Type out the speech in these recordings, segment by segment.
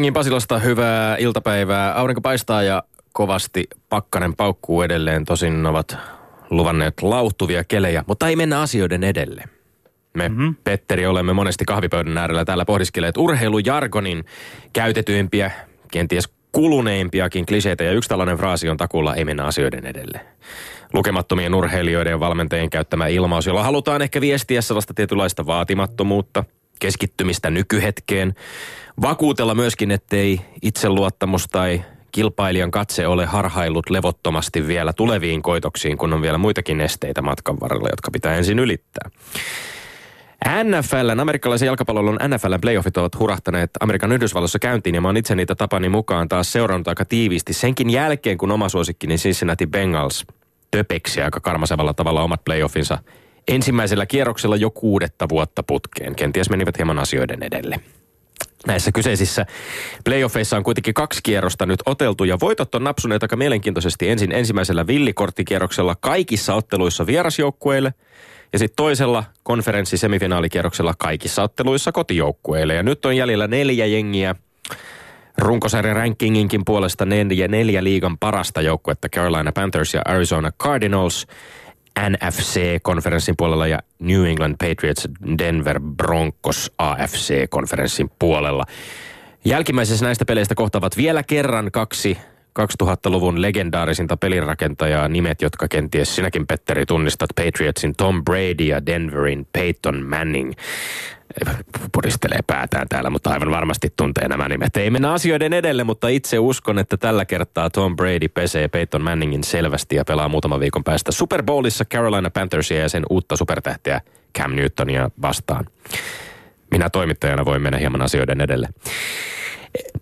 Helsingin Pasilasta hyvää iltapäivää. Aurinko paistaa ja kovasti pakkanen paukkuu edelleen. Tosin ovat luvanneet lauhtuvia kelejä, mutta ei mennä asioiden edelle. Me, mm-hmm. Petteri, olemme monesti kahvipöydän äärellä täällä pohdiskeleet urheilujargonin käytetyimpiä, kenties kuluneimpiakin kliseitä ja yksi tällainen fraasi on takulla ei mennä asioiden edelle. Lukemattomien urheilijoiden ja valmentajien käyttämä ilmaus, jolla halutaan ehkä viestiä sellaista tietynlaista vaatimattomuutta, keskittymistä nykyhetkeen, vakuutella myöskin, ettei itseluottamus tai kilpailijan katse ole harhaillut levottomasti vielä tuleviin koitoksiin, kun on vielä muitakin esteitä matkan varrella, jotka pitää ensin ylittää. NFLn, amerikkalaisen jalkapallon NFLn playoffit ovat hurahtaneet Amerikan Yhdysvalloissa käyntiin ja mä oon itse niitä tapani mukaan taas seurannut aika tiiviisti. Senkin jälkeen, kun oma suosikkini Cincinnati Bengals töpeksi aika karmasevalla tavalla omat playoffinsa ensimmäisellä kierroksella jo kuudetta vuotta putkeen. Kenties menivät hieman asioiden edelle. Näissä kyseisissä playoffeissa on kuitenkin kaksi kierrosta nyt oteltu ja voitot on napsuneet aika mielenkiintoisesti ensin ensimmäisellä villikorttikierroksella kaikissa otteluissa vierasjoukkueille ja sitten toisella konferenssisemifinaalikierroksella kaikissa otteluissa kotijoukkueille. Ja nyt on jäljellä neljä jengiä runkosarjan rankinginkin puolesta neljä, neljä liigan parasta joukkuetta Carolina Panthers ja Arizona Cardinals – NFC-konferenssin puolella ja New England Patriots Denver Broncos AFC-konferenssin puolella. Jälkimmäisessä näistä peleistä kohtavat vielä kerran kaksi 2000-luvun legendaarisinta pelinrakentajaa nimet, jotka kenties sinäkin Petteri tunnistat Patriotsin Tom Brady ja Denverin Peyton Manning puristelee päätään täällä, mutta aivan varmasti tuntee nämä nimet. Ei mennä asioiden edelle, mutta itse uskon, että tällä kertaa Tom Brady pesee Peyton Manningin selvästi ja pelaa muutaman viikon päästä Super Bowlissa Carolina Panthersia ja sen uutta supertähteä Cam Newtonia vastaan. Minä toimittajana voin mennä hieman asioiden edelle.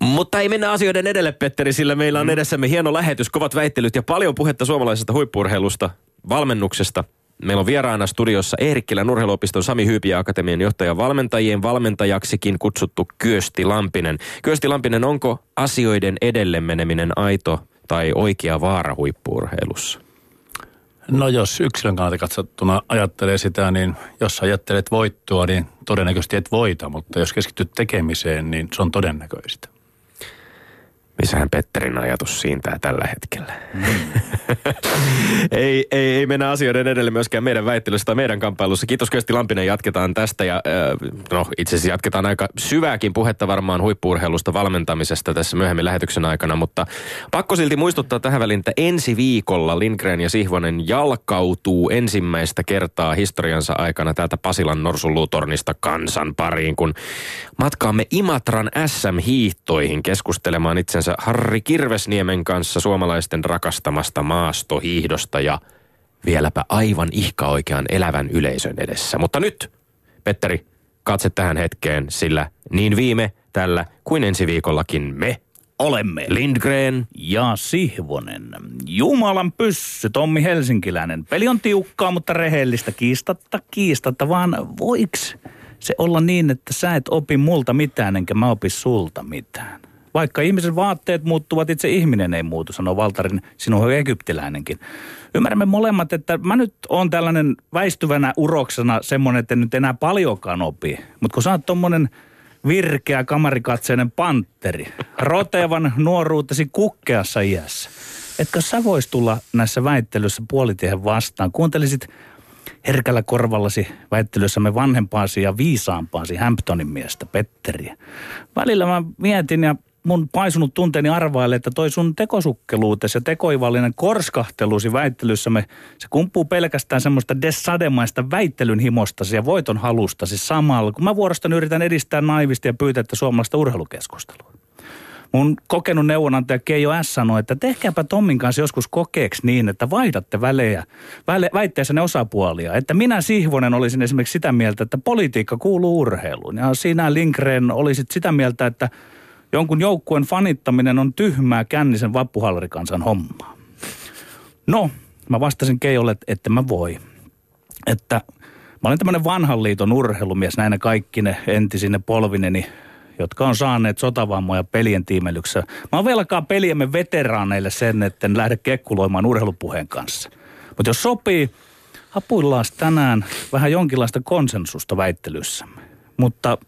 Mutta ei mennä asioiden edelle, Petteri, sillä meillä on mm. edessämme hieno lähetys, kovat väittelyt ja paljon puhetta suomalaisesta huippurheilusta, valmennuksesta – Meillä on vieraana studiossa Eerikkilän urheiluopiston Sami Hyypi Akatemian johtaja valmentajien valmentajaksikin kutsuttu Kyösti Lampinen. Kyösti Lampinen, onko asioiden edelle meneminen aito tai oikea vaara huippuurheilussa? No jos yksilön kannalta katsottuna ajattelee sitä, niin jos ajattelet voittoa, niin todennäköisesti et voita, mutta jos keskityt tekemiseen, niin se on todennäköistä. Missähän Petterin ajatus siitä tällä hetkellä? Mm. ei, ei, ei mennä asioiden edelle myöskään meidän väittelyssä tai meidän kamppailussa. Kiitos Kösti Lampinen, jatketaan tästä ja no itse asiassa jatketaan aika syvääkin puhetta varmaan huippuurheilusta valmentamisesta tässä myöhemmin lähetyksen aikana, mutta pakko silti muistuttaa tähän väliin, että ensi viikolla Lindgren ja Sihvonen jalkautuu ensimmäistä kertaa historiansa aikana täältä Pasilan Norsuluutornista kansan pariin, kun matkaamme Imatran SM-hiihtoihin keskustelemaan itsensä yhdessä Harri Kirvesniemen kanssa suomalaisten rakastamasta maastohiihdosta ja vieläpä aivan ihkaoikean elävän yleisön edessä. Mutta nyt, Petteri, katse tähän hetkeen, sillä niin viime, tällä kuin ensi viikollakin me olemme Lindgren ja Sihvonen. Jumalan pyssy, Tommi Helsinkiläinen. Peli on tiukkaa, mutta rehellistä. Kiistatta, kiistatta, vaan voiks se olla niin, että sä et opi multa mitään, enkä mä opi sulta mitään? Vaikka ihmisen vaatteet muuttuvat, itse ihminen ei muutu, sanoo Valtarin, sinun on egyptiläinenkin. Ymmärrämme molemmat, että mä nyt on tällainen väistyvänä uroksena semmoinen, että nyt enää paljonkaan opi. Mutta kun sä oot tommonen virkeä kamarikatseinen pantteri, rotevan nuoruutesi kukkeassa iässä. Etkö sä vois tulla näissä väittelyissä puolitiehen vastaan? Kuuntelisit herkällä korvallasi väittelyssämme vanhempaasi ja viisaampaasi Hamptonin miestä Petteriä. Välillä mä mietin ja mun paisunut tunteeni arvaille, että toi sun tekosukkeluutes ja tekoivallinen korskahtelusi väittelyssämme, se kumpuu pelkästään semmoista dessademaista väittelyn himostasi ja voiton halustasi samalla, kun mä vuorostani yritän edistää naivisti ja pyytää suomalaista urheilukeskustelua. Mun kokenut neuvonantaja Keijo S. sanoi, että tehkääpä Tommin kanssa joskus kokeeksi niin, että vaihdatte välejä, väle, ne osapuolia. Että minä Sihvonen olisin esimerkiksi sitä mieltä, että politiikka kuuluu urheiluun. Ja sinä Lindgren olisit sitä mieltä, että jonkun joukkueen fanittaminen on tyhmää kännisen vappuhallarikansan hommaa. No, mä vastasin Keijolle, että mä voi. Että mä olen tämmöinen vanhan liiton urheilumies näinä kaikki ne entisine polvineni, jotka on saaneet sotavammoja pelien tiimelyksessä. Mä oon velkaa peliemme veteraaneille sen, että en lähde kekkuloimaan urheilupuheen kanssa. Mutta jos sopii, hapuillaan tänään vähän jonkinlaista konsensusta väittelyssämme. Mutta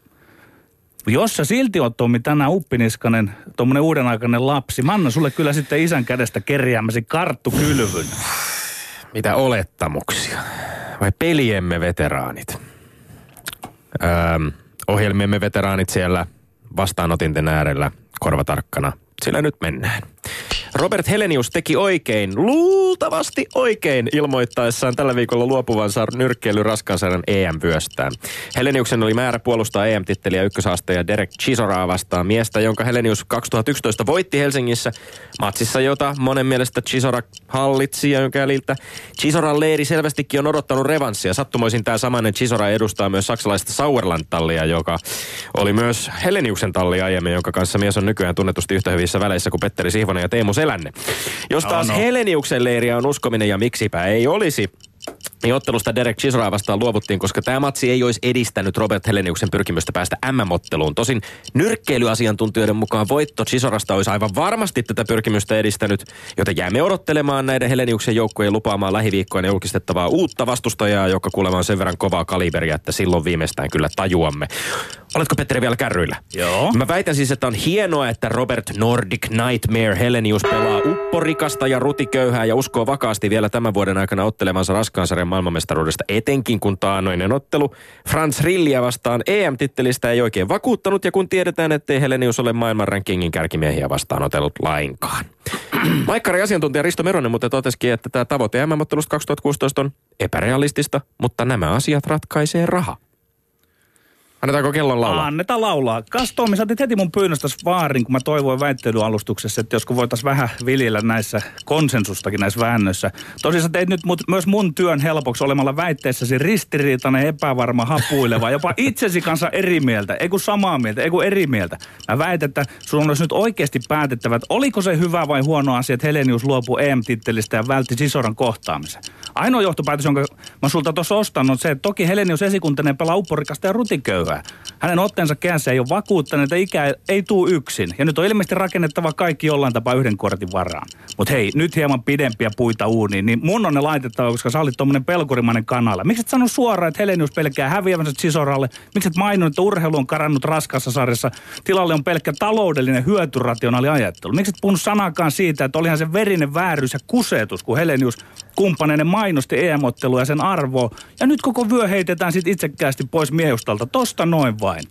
Jos sä silti oot Tommi tänään uppiniskanen, tuommoinen uuden aikainen lapsi, mä annan sulle kyllä sitten isän kädestä kerjäämäsi karttukylvyn. Mitä olettamuksia? Vai peliemme veteraanit? Öö, ohjelmiemme veteraanit siellä vastaanotinten äärellä korvatarkkana. Sillä nyt mennään. Robert Helenius teki oikein, luultavasti oikein, ilmoittaessaan tällä viikolla luopuvansa nyrkkeily raskaansarjan EM-vyöstään. Heleniuksen oli määrä puolustaa EM-titteliä ykkösaasteja Derek Chisoraa vastaan miestä, jonka Helenius 2011 voitti Helsingissä matsissa, jota monen mielestä Chisora hallitsi ja jonka jäljiltä Chisoran leiri selvästikin on odottanut revanssia. Sattumoisin tämä samainen Chisora edustaa myös saksalaista Sauerland-tallia, joka oli myös Heleniuksen talli aiemmin, jonka kanssa mies on nykyään tunnetusti yhtä hyvissä väleissä kuin Petteri Sihvonen ja Teemu Selänne. Jos taas No, no. Heleniuksen leiriä on uskominen ja miksipä ei olisi, niin ottelusta Derek Chisoraa vastaan luovuttiin, koska tämä matsi ei olisi edistänyt Robert Heleniuksen pyrkimystä päästä MM-otteluun. Tosin nyrkkeilyasiantuntijoiden mukaan voitto Chisorasta olisi aivan varmasti tätä pyrkimystä edistänyt, joten jäämme odottelemaan näiden Heleniuksen joukkojen lupaamaan lähiviikkoina julkistettavaa uutta vastustajaa, joka kuulemma on sen verran kovaa kaliberia, että silloin viimeistään kyllä tajuamme. Oletko Petteri vielä kärryillä? Joo. Mä väitän siis, että on hienoa, että Robert Nordic Nightmare Helenius pelaa upporikasta ja rutiköyhää ja uskoo vakaasti vielä tämän vuoden aikana ottelemansa raskaansarjan maailmanmestaruudesta, etenkin kun taanoinen ottelu Franz Rilliä vastaan EM-tittelistä ei oikein vakuuttanut ja kun tiedetään, ettei Helenius ole maailman rankingin kärkimiehiä vastaan otellut lainkaan. Maikkari asiantuntija Risto Meronen mutta totesikin, että tämä tavoite MM-ottelusta 2016 on epärealistista, mutta nämä asiat ratkaisee raha. Annetaanko kellon laulaa? Annetaan laulaa. Kas Tommi, sä heti mun pyynnöstä vaarin, kun mä toivoin väittelyalustuksessa, että josko voitaisiin vähän viljellä näissä konsensustakin näissä väännöissä. Tosin sä teit nyt mut, myös mun työn helpoksi olemalla väitteessäsi ristiriitainen, epävarma, hapuileva, jopa itsesi kanssa eri mieltä. Ei kun samaa mieltä, ei kun eri mieltä. Mä väitän, että sun olisi nyt oikeasti päätettävä, että oliko se hyvä vai huono asia, että Helenius luopui EM-tittelistä ja vältti Sisoran kohtaamisen. Ainoa johtopäätös, jonka mä sulta tuossa ostan, on se, että toki Helenius esikuntainen pelaa upporikasta ja rutiköyhää. Hänen otteensa käänssä ei ole vakuuttanut, että ikä ei tuu yksin. Ja nyt on ilmeisesti rakennettava kaikki jollain tapaa yhden kortin varaan. Mutta hei, nyt hieman pidempiä puita uuniin, niin mun on ne laitettava, koska sä olit tommonen pelkurimainen kanalla. Miksi et sano suoraan, että Helenius pelkää häviävänsä Sisoralle? Miksi et maininnut, että urheilu on karannut raskassa sarjassa? Tilalle on pelkkä taloudellinen hyötyrationaali ajattelu. Miksi et puhunut sanakaan siitä, että olihan se verinen vääryys ja kusetus, kun Helenius kumppaneinen mainosti EM-ottelua ja sen arvoa. Ja nyt koko vyö heitetään sit itsekkäästi pois miehustalta. Tosta noin vain.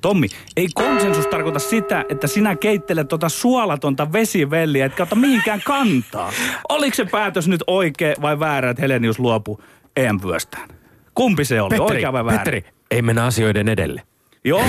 Tommi, ei konsensus tarkoita sitä, että sinä keittelet tuota suolatonta vesivelliä, etkä ota mihinkään kantaa. Oliko se päätös nyt oikea vai väärä, että Helenius luopui EM-vyöstään? Kumpi se oli, Petteri, oikea vai väärä? Petteri, ei mennä asioiden edelle. Joo.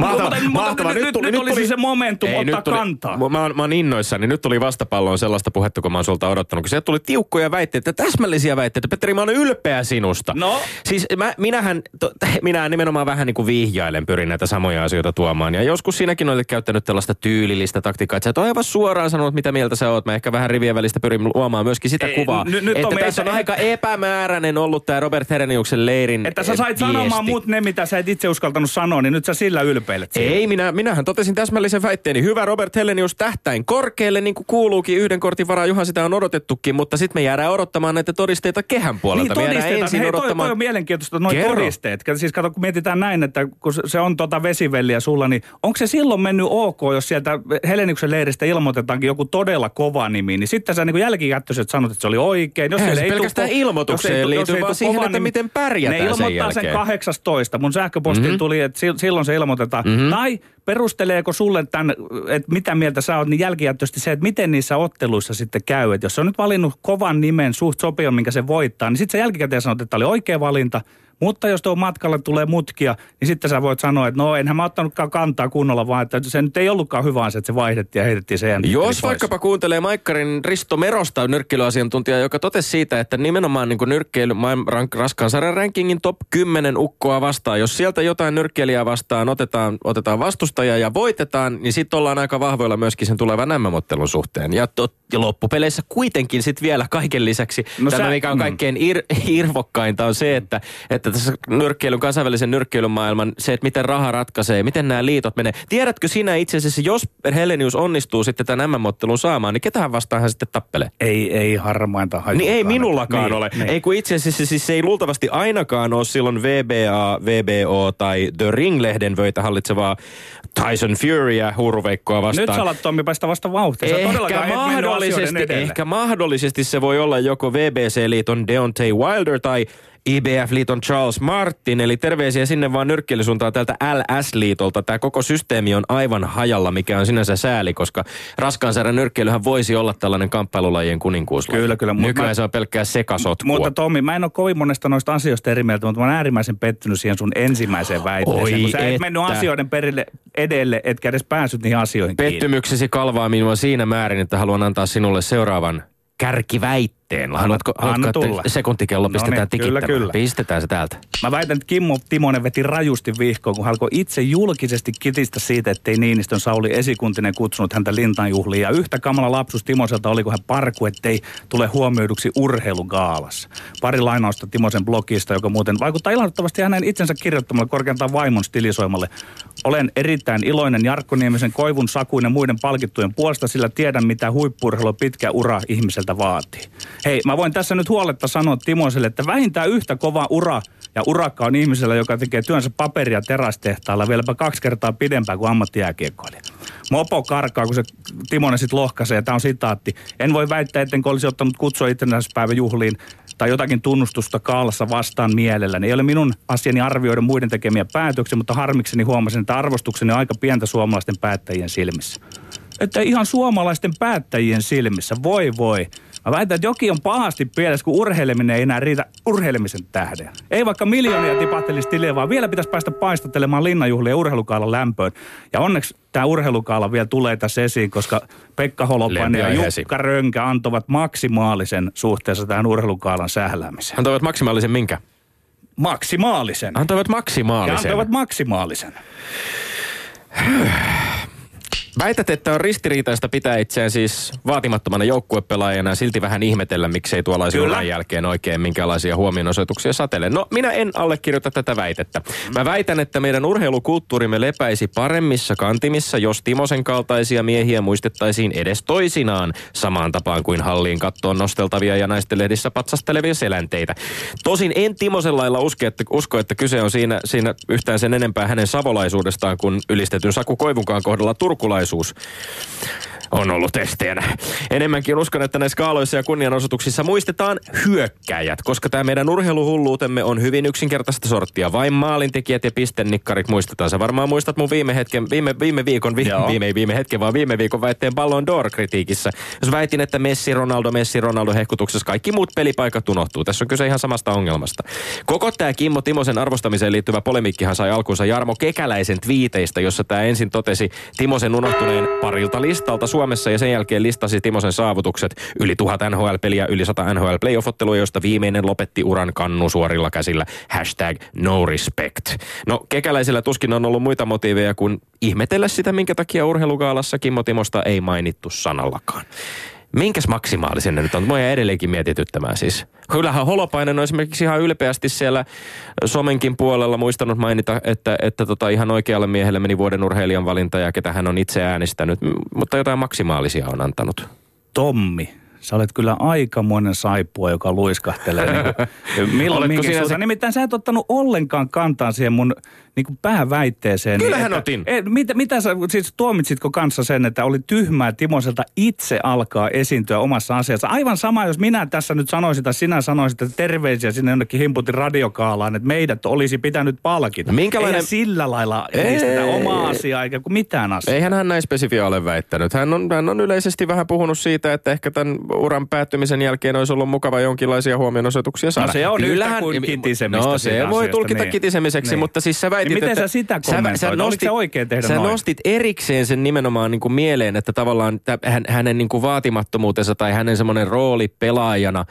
Mahtava, Mutta- mutta mahtava. Nyt, nyt, nyt, olisi se momentum Ei, ottaa tuli, kantaa. Mä, mä oon innoissani. Nyt tuli vastapalloon sellaista puhetta, kun mä oon sulta odottanut. Kun sieltä tuli tiukkoja väitteitä, täsmällisiä väitteitä. Petteri, mä oon ylpeä sinusta. No? Siis mä, minähän, to, minä nimenomaan vähän niin kuin vihjailen, pyrin näitä samoja asioita tuomaan. Ja joskus sinäkin olet käyttänyt tällaista tyylillistä taktiikkaa, että sä et ole aivan suoraan sanonut, mitä mieltä sä oot. Mä ehkä vähän rivien välistä pyrin luomaan myöskin sitä Ei, kuvaa. nyt- nyt että Tomi, tässä on aika epämääräinen ollut tämä Robert Hereniuksen leirin Että sä sait viesti. sanomaan muut ne, mitä sä et itse uskaltanut sanoa, niin nyt sä sillä ylpeilet. siinä. Ei, minä, minähän totesin täsmällisen väitteeni. Hyvä Robert Hellenius tähtäin korkealle, niin kuin kuuluukin yhden kortin varaa. Juhan sitä on odotettukin, mutta sitten me jäädään odottamaan näitä todisteita kehän puolelta. Niin me jäädään todisteita. ensin Hei, toi, odottamaan. toi on mielenkiintoista, noin Kerro. todisteet. Kato, Siis kato, kun mietitään näin, että kun se- on tota vesivelliä sulla, niin onko se silloin mennyt ok, jos sieltä Heleniksen leiristä ilmoitetaankin joku todella kova nimi, niin sitten sä niin jälkikättöiset sanot, että se oli oikein. Jos Eihän se ei tuu pelkästään ko- ilmoitukseen jos ei tuu- liity, jos ei vaan tuu siihen, kova että miten pärjätään Ne sen ilmoittaa sen jälkeen. 18. Mun sähköpostiin Mhm. tuli, että sil- silloin se ilmoitetaan. Tai perusteleeko sulle tämän, että mitä mieltä sä oot, niin jälkijättöisesti se, että miten niissä otteluissa sitten käy. Että jos se on nyt valinnut kovan nimen suht sopivan, minkä se voittaa, niin sitten se jälkikäteen sanoo, että tämä oli oikea valinta. Mutta jos tuon matkalle tulee mutkia, niin sitten sä voit sanoa, että no enhän mä ottanutkaan kantaa kunnolla, vaan että se nyt ei ollutkaan hyvä asia, että se vaihdettiin ja heitettiin sen. Jos vaikkapa kuuntelee Maikkarin Risto Merosta, nyrkkeilyasiantuntija, joka totesi siitä, että nimenomaan niin nyrkkeily rank, raskaan sarjan rankingin top 10 ukkoa vastaan. Jos sieltä jotain nyrkkeilijää vastaan otetaan, otetaan vastustaja ja voitetaan, niin sitten ollaan aika vahvoilla myöskin sen tulevan MM-ottelun suhteen. Ja, tot, ja loppupeleissä kuitenkin sitten vielä kaiken lisäksi, No no tämä sä- mikä on mm. kaikkein ir, irvokkainta on se, että, että että tässä nyrkkeilyn, kansainvälisen nyrkkeilyn maailman, se, että miten raha ratkaisee, miten nämä liitot menee. Tiedätkö sinä itse asiassa, jos Helenius onnistuu sitten tämän MM-ottelun saamaan, niin ketähän vastaan hän sitten tappelee? Ei, ei harmainta hajukaan. Niin ei minullakaan niin, ole. Niin. Ei kun itse asiassa siis se ei luultavasti ainakaan ole silloin VBA, VBO tai The Ring-lehden vöitä hallitsevaa Tyson Furya huuruveikkoa vastaan. Nyt sä alat Tommi päästä vasta vauhtia. Ehkä mahdollisesti, ehkä mahdollisesti se voi olla joko VBC-liiton Deontay Wilder tai IBF-liiton Charles Martin, eli terveisiä sinne vaan nyrkkeilysuuntaan tältä LS-liitolta. Tämä koko systeemi on aivan hajalla, mikä on sinänsä sääli, koska raskaan sarjan nyrkkeilyhän voisi olla tällainen kamppailulajien kuninkuus. Kyllä, kyllä, mutta Nykyään mä- se on pelkkää sekasotkua. Mutta Tommi, mä en ole kovin monesta noista asioista eri mieltä, mutta mä oon äärimmäiseen pettynyt siihen sun ensimmäiseen väitteeseen. Oi kun sä et että. mennyt asioiden perille edelle, etkä edes päässyt niihin asioihin kiinni. Pettymyksesi kalvaa minua siinä määrin, että haluan antaa sinulle seuraavan kärkiväitteen. Haluatko, anna haluatko että tulla. sekuntikello No pistetään niin, kyllä, tikittämään? kyllä. Pistetään se täältä. Mä väitän, että Kimmo Timonen veti rajusti vihkoon, kun alkoi itse julkisesti kitistä siitä, ettei Niinistön Sauli esikuntinen kutsunut häntä lintanjuhliin. Ja yhtä kamala lapsus Timoselta oli, kun hän parku, ettei tule huomioiduksi urheilugaalassa. Pari lainausta Timosen blogista, joka muuten vaikuttaa ilahduttavasti hänen itsensä kirjoittamalle korkeintaan vaimon stilisoimalle. Olen erittäin iloinen Jarkko Niemisen Koivun, Sakuin ja muiden palkittujen puolesta, sillä tiedän, mitä huippurheilu pitkä ura ihmiseltä vaatii. Hei, mä voin tässä nyt huoletta sanoa Timoselle, että vähintään yhtä kova ura ja urakka on ihmisellä, joka tekee työnsä paperia terästehtaalla vieläpä kaksi kertaa pidempään kuin ammattijääkiekkoilija. Mopo karkaa, kun se Timonen sitten lohkaisee. Tämä on sitaatti. En voi väittää, ettenkö olisi ottanut kutsua itsenäisyyspäiväjuhliin tai jotakin tunnustusta kaalassa vastaan mielelläni. Ei ole minun asiani arvioida muiden tekemiä päätöksiä, mutta harmikseni huomasin, että arvostukseni on aika pientä suomalaisten päättäjien silmissä. Että ihan suomalaisten päättäjien silmissä, voi voi. Mä väitän, että jokin on pahasti pielessä, kun urheileminen ei enää riitä urheilemisen tähden. Ei vaikka miljoonia tipahtelisi tiliä, vaan vielä pitäisi päästä paistattelemaan linnanjuhlia ja urheilukaalan lämpöön. Ja onneksi tämä urheilukaala vielä tulee tässä esiin, koska Pekka Holopainen ja. Jukka Rönkä antoivat maksimaalisen suhteessa tähän urheilukaalan sähläämiseen. Antoivat maksimaalisen minkä? Maksimaalisen. Antoivat Ja maksimaalisen. antoivat maksimaalisen. Väität, että on ristiriitaista pitää itseään siis vaatimattomana joukkuepelaajana ja silti vähän ihmetellä, miksei tuollaisen Kyllä. uran jälkeen oikein minkälaisia huomionosoituksia satele. No, minä en allekirjoita tätä väitettä. Mä väitän, että meidän urheilukulttuurimme lepäisi paremmissa kantimissa, jos Timosen kaltaisia miehiä muistettaisiin edes toisinaan samaan tapaan kuin halliin kattoon nosteltavia ja naisten lehdissä patsastelevia selänteitä. Tosin en Timosen lailla usko, että, usko, että kyse on siinä, siinä yhtään sen enempää hänen savolaisuudestaan kuin ylistetyn Saku Koivunkaan kohdalla turkulaisuus on ollut esteenä. Enemmänkin uskon, että näissä skaaloissa ja kunnianosoituksissa muistetaan hyökkäjät, koska tämä meidän urheiluhulluutemme on hyvin yksinkertaista sorttia. Vain maalintekijät ja pistennikkarit muistetaan. Sä varmaan muistat mun viime hetken, viime, viime viikon, vi, Joo. viime, viime hetken, vaan viime viikon väitteen Ballon d'Or-kritiikissä. Jos väitin, että Messi, Ronaldo, Messi, Ronaldo hehkutuksessa kaikki muut pelipaikat unohtuu. Tässä on kyse ihan samasta ongelmasta. Koko tämä Kimmo Timosen arvostamiseen liittyvä polemiikkihan sai alkunsa Jarmo Kekäläisen twiiteistä, jossa tämä ensin totesi Timosen unohtuneen parilta listalta Suomessa ja sen jälkeen listasi Timosen saavutukset yli tuhat NHL-peliä, yli 100 NHL playoff-ottelua, josta viimeinen lopetti uran kannu suorilla käsillä. Hashtag no respect. No kekäläisillä tuskin on ollut muita motiiveja kuin ihmetellä sitä, minkä takia urheilugaalassa Kimmo Timosta ei mainittu sanallakaan. Minkäs maksimaalisen ne nyt on? Mua edelleenkin mietityttämään siis. Kyllähän Holopainen on esimerkiksi ihan ylpeästi siellä somenkin puolella muistanut mainita, että, että tota ihan oikealle miehelle meni vuoden urheilijan valinta ja ketä hän on itse äänestänyt. Mutta jotain maksimaalisia on antanut. Tommi, sä olet kyllä aikamoinen saippua, joka luiskahtelee niin kuin, milloin suuntaan. se- Nimittäin sä et ottanut ollenkaan kantaa siihen mun niin kuin pääväitteeseen. Kyllähän niin, otin. Et, mitä, mitä sä, siis tuomitsitko kanssa sen, että oli tyhmää Timoselta itse alkaa esiintyä omassa asiassa? Aivan sama, jos minä tässä nyt sanoisin, tai sinä sanoisit, että terveisiä sinne jonnekin himputin radiokaalaan, että meidät olisi pitänyt palkita. Minkälainen- Eihän sillä lailla Ei. edistetä omaa asiaa eikä kuin mitään asiaa. Eihän hän näin spesifiä ole väittänyt. Hän on, hän on yleisesti vähän puhunut siitä, että ehkä tämän uran päättymisen jälkeen olisi ollut mukava jonkinlaisia huomionosoituksia saada. No se on yhtä Kyllähän- kuin kitisemistä No se voi asiasta, tulkita niin. kitисemiseksi, Niin. mutta siis sä väitit, Niin miten että... sä sitä kommentoit? Oliko se oikein tehdä sä noin? nostit erikseen sen nimenomaan niin kuin mieleen, että tavallaan hän, hänen niin kuin vaatimattomuutensa tai hänen semmoinen rooli pelaajana,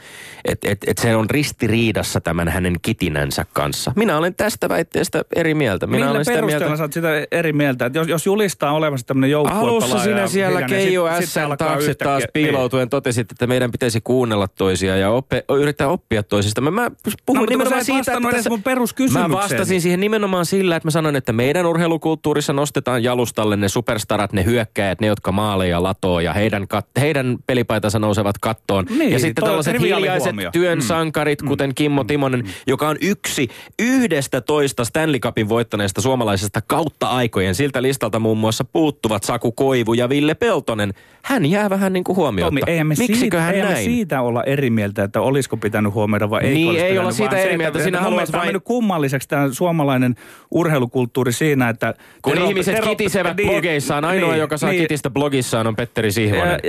että et, et se on ristiriidassa tämän hänen kitinänsä kanssa. Minä olen tästä väitteestä eri mieltä. Minä Millä olen sitä mieltä... sä oot sitä eri mieltä? Että jos, jos julistaa olevansa tämmöinen joukkuepelaaja... Alussa sinä siellä Keijo alkaa taakse taas piiloutuen totesit, kommentit, että meidän pitäisi kuunnella toisia ja oppe, yrittää oppia toisista. Mä, mä puhuin No, mutta nimenomaan siitä, vastannut edes mun mä vastasin siihen nimenomaan sillä, että mä sanoin, että meidän urheilukulttuurissa nostetaan jalustalle ne superstarat, ne hyökkäjät, ne jotka maaleja latoo ja heidän, kat- heidän pelipaitansa nousevat kattoon. Niin, ja sitten tällaiset hiljaiset huomio. työn Mm. sankarit, kuten Kimmo Timonen, joka on yksi yhdestä toista Stanley Cupin voittaneesta suomalaisesta kautta aikojen. Siltä listalta muun muassa puuttuvat Saku Koivu ja Ville Peltonen. Hän jää vähän niin kuin huomiota. Tommi, eihän me, Miksikö siitä, hän eihän me näin? siitä olla eri mieltä, että olisiko pitänyt huomioida vai ei Niin, ei olla siitä eri mieltä. Sinä haluat vain- mennyt kummalliseksi tämä suomalainen urheilukulttuuri siinä, että... Kun Tero- ihmiset Tero- kitisevät blogeissaan, ainoa niin, joka saa niin. kitistä blogissaan on Petteri Sihvonen.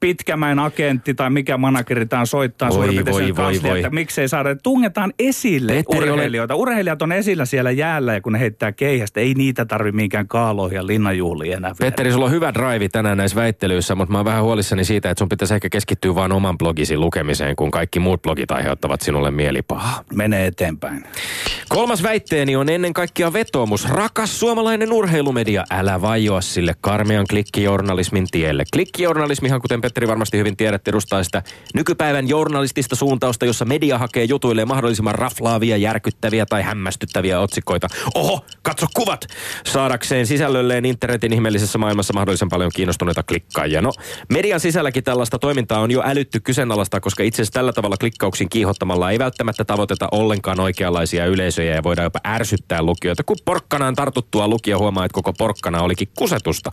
Pitkämäen agentti tai mikä manageri tämä soittaa Voi, suurin piirtein voi, voi, että miksei saada, tungetaan esille Petteri, urheilijoita. Urheilijat on esillä siellä jäällä ja kun ne heittää keihästä, ei niitä tarvi minkään kaaloihin ja linnanjuhliin enää. Petteri, sulla on hyvä drive tänään näissä väittelyissä, mutta mä oon vähän huolissani siitä, että sun pitäisi ehkä keskittyä vain oman blogisi lukemiseen, kun kaikki muut blogit aiheuttavat sinulle mielipahaa. Menee eteenpäin. Kolmas väitteeni on ennen kaikkea vetoomus. Rakas suomalainen urheilumedia, älä vajoa sille karmean klikkijournalismin tielle. Klikkijournalismihan, kuten Petteri varmasti hyvin tiedät, edustaa sitä nykypäivän journalistista suuntausta, jossa media hakee jutuille mahdollisimman raflaavia, järkyttäviä tai hämmästyttäviä otsikoita. Oho, katso kuvat! Saadakseen sisällölleen internetin ihmeellisessä maailmassa mahdollisen paljon kiinnostuneita klikkaajia. No, median sisälläkin tällaista toimintaa on jo älytty kyseenalaista, koska itse asiassa tällä tavalla klikkauksiin kiihottamalla ei välttämättä tavoiteta ollenkaan oikeanlaisia yleisöjä ja voidaan jopa ärsyttää lukijoita. Kun porkkanaan tartuttua lukija huomaa, että koko porkkana olikin kusetusta.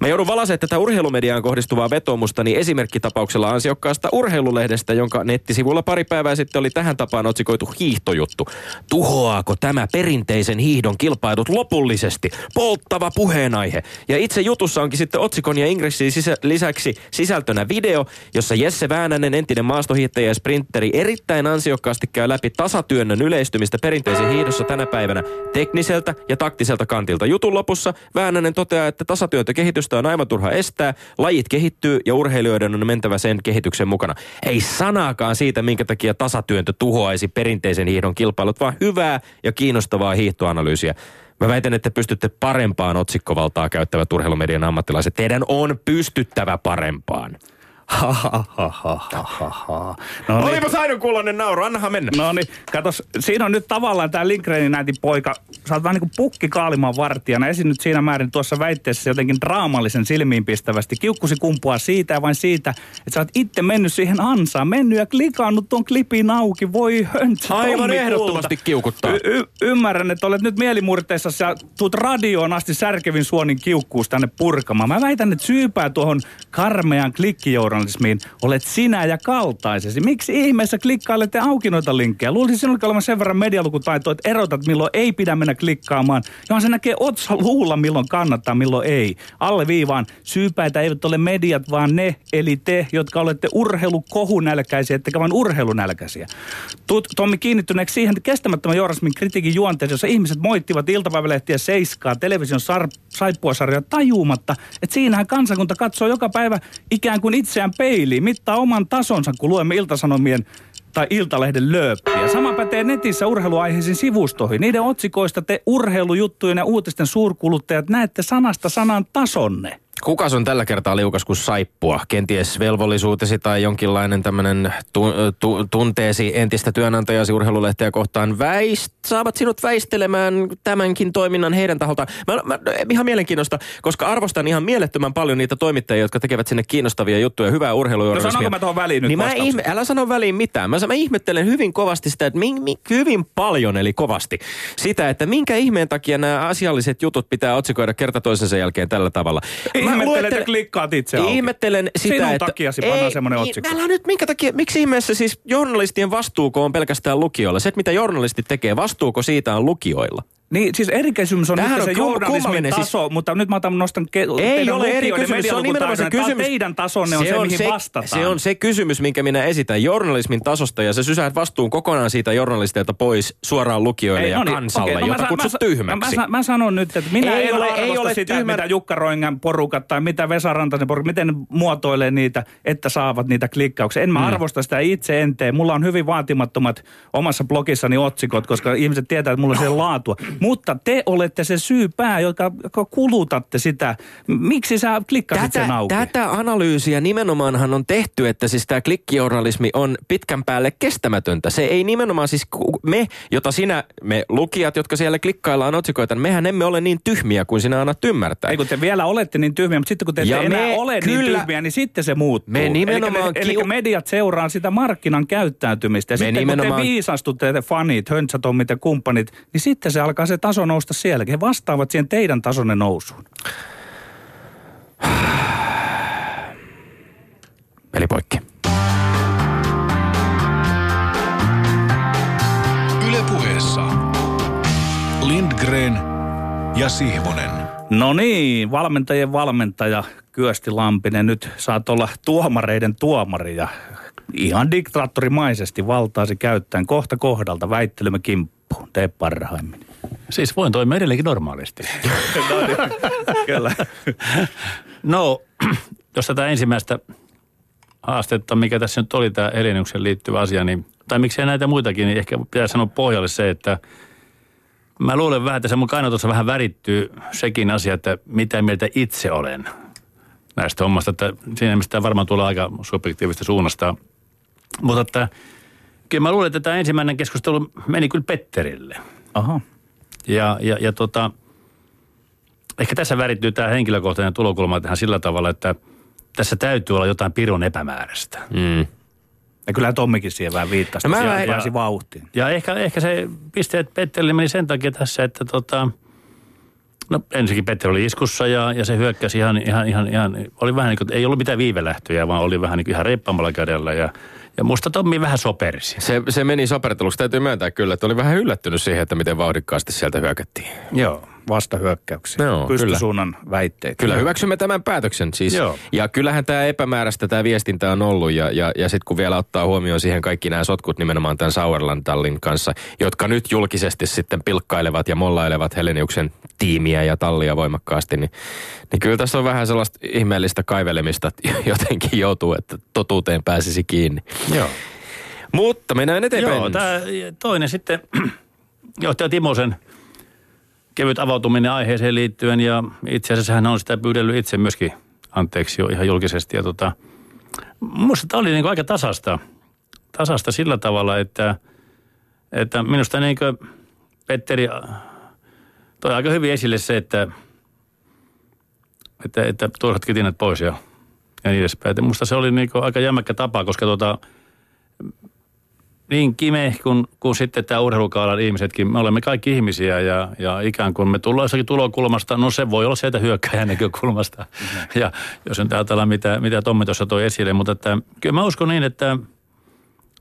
Mä joudun valasemaan tätä urheilumediaan kohdistuvaa vetoomusta niin esimerkkitapauksella ansiokkaasta urheilulehdestä, jonka nettisivulla pari päivää sitten oli tähän tapaan otsikoitu hiihtojuttu. Tuhoaako tämä perinteisen hiihdon kilpailut lopullisesti? Polttava puheenaihe. Ja itse jutussa onkin sitten otsikon ja ingressin sisä- lisäksi sisältönä video, jossa Jesse Väänänen, entinen maastohiihtäjä ja sprinteri, erittäin ansiokkaasti käy läpi tasatyönnön yleistymistä perinteisen hiihdossa tänä päivänä tekniseltä ja taktiselta kantilta. Jutun lopussa Väänänen toteaa, että tasatyöntökehitystä on aivan turha estää, lajit kehittyy ja urheilijoiden on mentävä sen kehityksen mukana. Ei sanaakaan siitä, minkä takia tasatyöntö tuhoaisi perinteisen hiihdon kilpailut, vaan hyvää ja kiinnostavaa hiihtoanalyysiä. Mä väitän, että pystytte parempaan otsikkovaltaa käyttävät urheilumedian ammattilaiset. Teidän on pystyttävä parempaan. Ha, ha, ha, ha, ha, ha, ha. No niin. Olipa kuulonen nauru, annahan mennä. No niin, katos, siinä on nyt tavallaan tämä Lindgrenin näiti poika, sä oot vähän niin kuin pukki kaalimaan vartijana, esinyt siinä määrin tuossa väitteessä jotenkin draamallisen silmiinpistävästi. Kiukkusi kumpua siitä ja vain siitä, että sä oot itse mennyt siihen ansaan, mennyt ja klikannut tuon klipin auki, voi höntsä, Aivan ehdottomasti kiukuttaa. Y- y- ymmärrän, että olet nyt mielimurteessa, sä tuut radioon asti särkevin suonin kiukkuus tänne purkamaan. Mä väitän, että syypää tuohon karmean klikkijournalismiin olet sinä ja kaltaisesi. Miksi ihmeessä klikkailette auki noita linkkejä? Luulisin sinullakin olevan sen verran medialukutaitoa, että erotat milloin ei pidä mennä klikkaamaan, johon se näkee otsa luulla milloin kannattaa, milloin ei. Alle viivaan syypäitä eivät ole mediat, vaan ne, eli te, jotka olette urheilukohunälkäisiä, ettekä vain urheilunälkäisiä. Tuut, Tommi, kiinnittyneeksi siihen kestämättömän journalismin kritiikin juonteeseen, jossa ihmiset moittivat iltapäivälehtiä seiskaa, television sar, saippuasarjoja tajumatta, että siinähän kansakunta katsoo joka päivä ikään kuin itseään peiliin, mittaa oman tasonsa, kun luemme iltasanomien tai Iltalehden lööppiä. Sama pätee netissä urheiluaiheisiin sivustoihin. Niiden otsikoista te urheilujuttujen ja uutisten suurkuluttajat näette sanasta sanan tasonne. Kuka on tällä kertaa liukas kuin saippua? Kenties velvollisuutesi tai jonkinlainen tämmöinen tu, tu, tunteesi entistä työnantajasi urheilulehteä kohtaan väist, saavat sinut väistelemään tämänkin toiminnan heidän taholtaan. Mä, mä, ihan mielenkiinnosta, koska arvostan ihan mielettömän paljon niitä toimittajia, jotka tekevät sinne kiinnostavia juttuja, hyvää No urheilujournalismia. sanonko mä tuohon väliin nyt niin mä ihme, älä sano väliin mitään. Mä, mä ihmettelen hyvin kovasti sitä, että min, min, hyvin paljon, eli kovasti, sitä, että minkä ihmeen takia nämä asialliset jutut pitää otsikoida kerta toisensa jälkeen tällä tavalla. Mä Ihmettelen, että luettelen- klikkaat itse auki. Ihmettelen sitä, Sinun että... takiasi pannaan semmoinen otsikko. Älä nyt, minkä takia, miksi ihmeessä siis journalistien vastuuko on pelkästään lukijoilla? Se, mitä journalistit tekee, vastuuko siitä on lukijoilla? Niin, siis eri kysymys on Tämähän nyt on se journalismin kummallinen, taso, siis- mutta nyt mä otan, nostan ke- Ei ole eri kysymys, se on nimenomaan se kysymys. teidän tasonne on se, mihin se, vastataan. Se on se kysymys, minkä minä esitän journalismin tasosta ja se sysäät vastuun kokonaan siitä journalisteilta pois suoraan lukijoille ja no niin, kansalle, okei, no mä jota sa- kutsut mä, tyhmäksi. Mä, mä, mä sanon nyt, että minä Ei en ole- ei ole sitä, tyhmä- mitä Jukka Roingan porukat tai mitä Vesa Rantasen porukat, miten ne muotoilee niitä, että saavat niitä klikkauksia. En mä Mm. arvosta sitä itse en tee. Mulla on hyvin vaatimattomat omassa blogissani otsikot, koska ihmiset tietää, että mulla on siellä laatua. Mutta te olette se syypää, joka, joka kulutatte sitä. Miksi sä klikkasit Tätä, sen auki? tätä analyysiä nimenomaanhan on tehty, että siis tämä klikkijournalismi on pitkän päälle kestämätöntä. Se ei nimenomaan siis me, jota sinä, me lukijat, jotka siellä klikkaillaan otsikoita, niin mehän emme ole niin tyhmiä kuin sinä annat ymmärtää. Ei kun te vielä olette niin tyhmiä, mutta sitten kun te ette Ja enää me ole niin kyllä- tyhmiä, niin sitten se muuttuu. Me nimenomaan eli, eli kiu- mediat seuraa sitä markkinan käyttäytymistä. Ja Me sitten kun nimenomaan- te viisastutte, te fanit, höntsätommit ja kumppanit, niin sitten se alkaa se taso nousta sielläkin. He vastaavat siihen teidän tasonne nousuun. Peli poikki. Ylepuheessa Lindgren ja Sihvonen. No niin, valmentajien valmentaja Kyösti Lampinen. Nyt saat olla tuomareiden tuomari ja ihan diktaattorimaisesti valtaasi käyttäen kohta kohdalta väittelemme kimppuun. Tee parhaimmin. Siis voin toimia edelleenkin normaalisti. no niin, kyllä. No, jos tätä ensimmäistä haastetta, mikä tässä nyt oli tämä Heleniuksen liittyvä asia, niin, tai miksei näitä muitakin, niin ehkä pitää sanoa pohjalle se, että mä luulen vähän, että se mun kainotossa vähän värittyy sekin asia, että mitä mieltä itse olen näistä hommasta, että siinä tämä varmaan tulee aika subjektiivista suunnasta. Mutta että kyllä mä luulen, että tämä ensimmäinen keskustelu meni kyllä Petterille. Aha. Ja, ja, ja tota, ehkä tässä värittyy tämä henkilökohtainen tulokulma tähän sillä tavalla, että tässä täytyy olla jotain pirun epämääräistä. Mm. Ja kyllä Tommikin siihen vähän viittasi. No mä vähän- pääsi vauhtiin. Ja ehkä, ehkä se pisteet Petterille meni sen takia tässä, että tota, no ensinnäkin Petteri oli iskussa ja, ja se hyökkäsi ihan, ihan, ihan, ihan, oli vähän niin kuin, ei ollut mitään viivelähtöjä, vaan oli vähän niin kuin ihan reippaamalla kädellä ja, ja musta Tommi vähän sopersi. Se, se meni soperteluksi. Täytyy myöntää kyllä, että oli vähän yllättynyt siihen, että miten vauhdikkaasti sieltä hyökättiin. Joo, vastahyökkäyksiä. Joo, Pystysuunnan väitteitä. Kyllä hyväksymme tämän päätöksen siis. Joo. Ja kyllähän tämä epämääräistä tämä viestintä on ollut ja, ja, ja sitten kun vielä ottaa huomioon siihen kaikki nämä sotkut nimenomaan tämän Sauerlandtallin kanssa, jotka nyt julkisesti sitten pilkkailevat ja mollailevat Heleniuksen tiimiä ja tallia voimakkaasti, niin, niin kyllä tässä on vähän sellaista ihmeellistä kaivelemista, että jotenkin joutuu, että totuuteen pääsisi kiinni. Joo. Mutta mennään eteenpäin. Joo, tämä toinen sitten johtaja Timosen kevyt avautuminen aiheeseen liittyen ja itse asiassa hän on sitä pyydellyt itse myöskin anteeksi jo ihan julkisesti. Ja tota, musta tämä oli niin aika tasasta, tasasta sillä tavalla, että, että minusta niin Petteri toi aika hyvin esille se, että, että, että turhat kitinät pois ja, ja niin edespäin. Musta se oli niin aika jämäkkä tapa, koska tota, niin Kime kuin, kuin sitten tämä urheilukaalan ihmisetkin, me olemme kaikki ihmisiä ja, ja ikään kuin me tullaan jossakin tulokulmasta, no se voi olla sieltä hyökkäjän näkökulmasta. Ja jos nyt ajatellaan, mitä, mitä Tommi tuossa toi esille, mutta että, kyllä mä uskon niin, että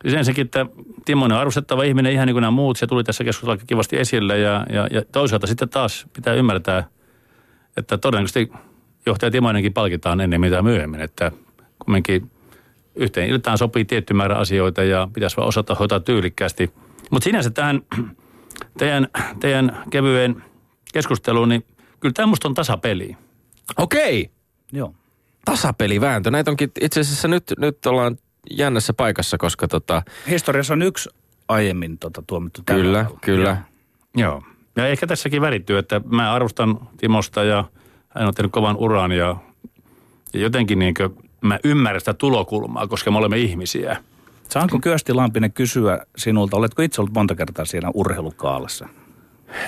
siis ensinnäkin, että Timonen on arvostettava ihminen ihan niin kuin nämä muut, se tuli tässä keskustelussa kivasti esille ja, ja, ja toisaalta sitten taas pitää ymmärtää, että todennäköisesti johtaja Timonenkin palkitaan ennen mitä myöhemmin, että kumminkin yhteen iltaan sopii tietty määrä asioita ja pitäisi vaan osata hoitaa tyylikkäästi. Mutta sinänsä tähän teidän, teidän kevyen keskusteluun, niin kyllä tämä musta on tasapeli. Okei, Joo. tasapelivääntö. Näitä onkin itse asiassa nyt, nyt ollaan jännässä paikassa, koska tota, Historiassa on yksi aiemmin tota, tuomittu tällä kyllä, tavalla. kyllä. Joo. Ja ehkä tässäkin värittyy, että mä arvostan Timosta ja hän on tehnyt kovan uran ja, ja jotenkin niin mä ymmärrän sitä tulokulmaa, koska me olemme ihmisiä. Saanko Kyösti Lampinen kysyä sinulta, oletko itse ollut monta kertaa siinä urheilukaalassa?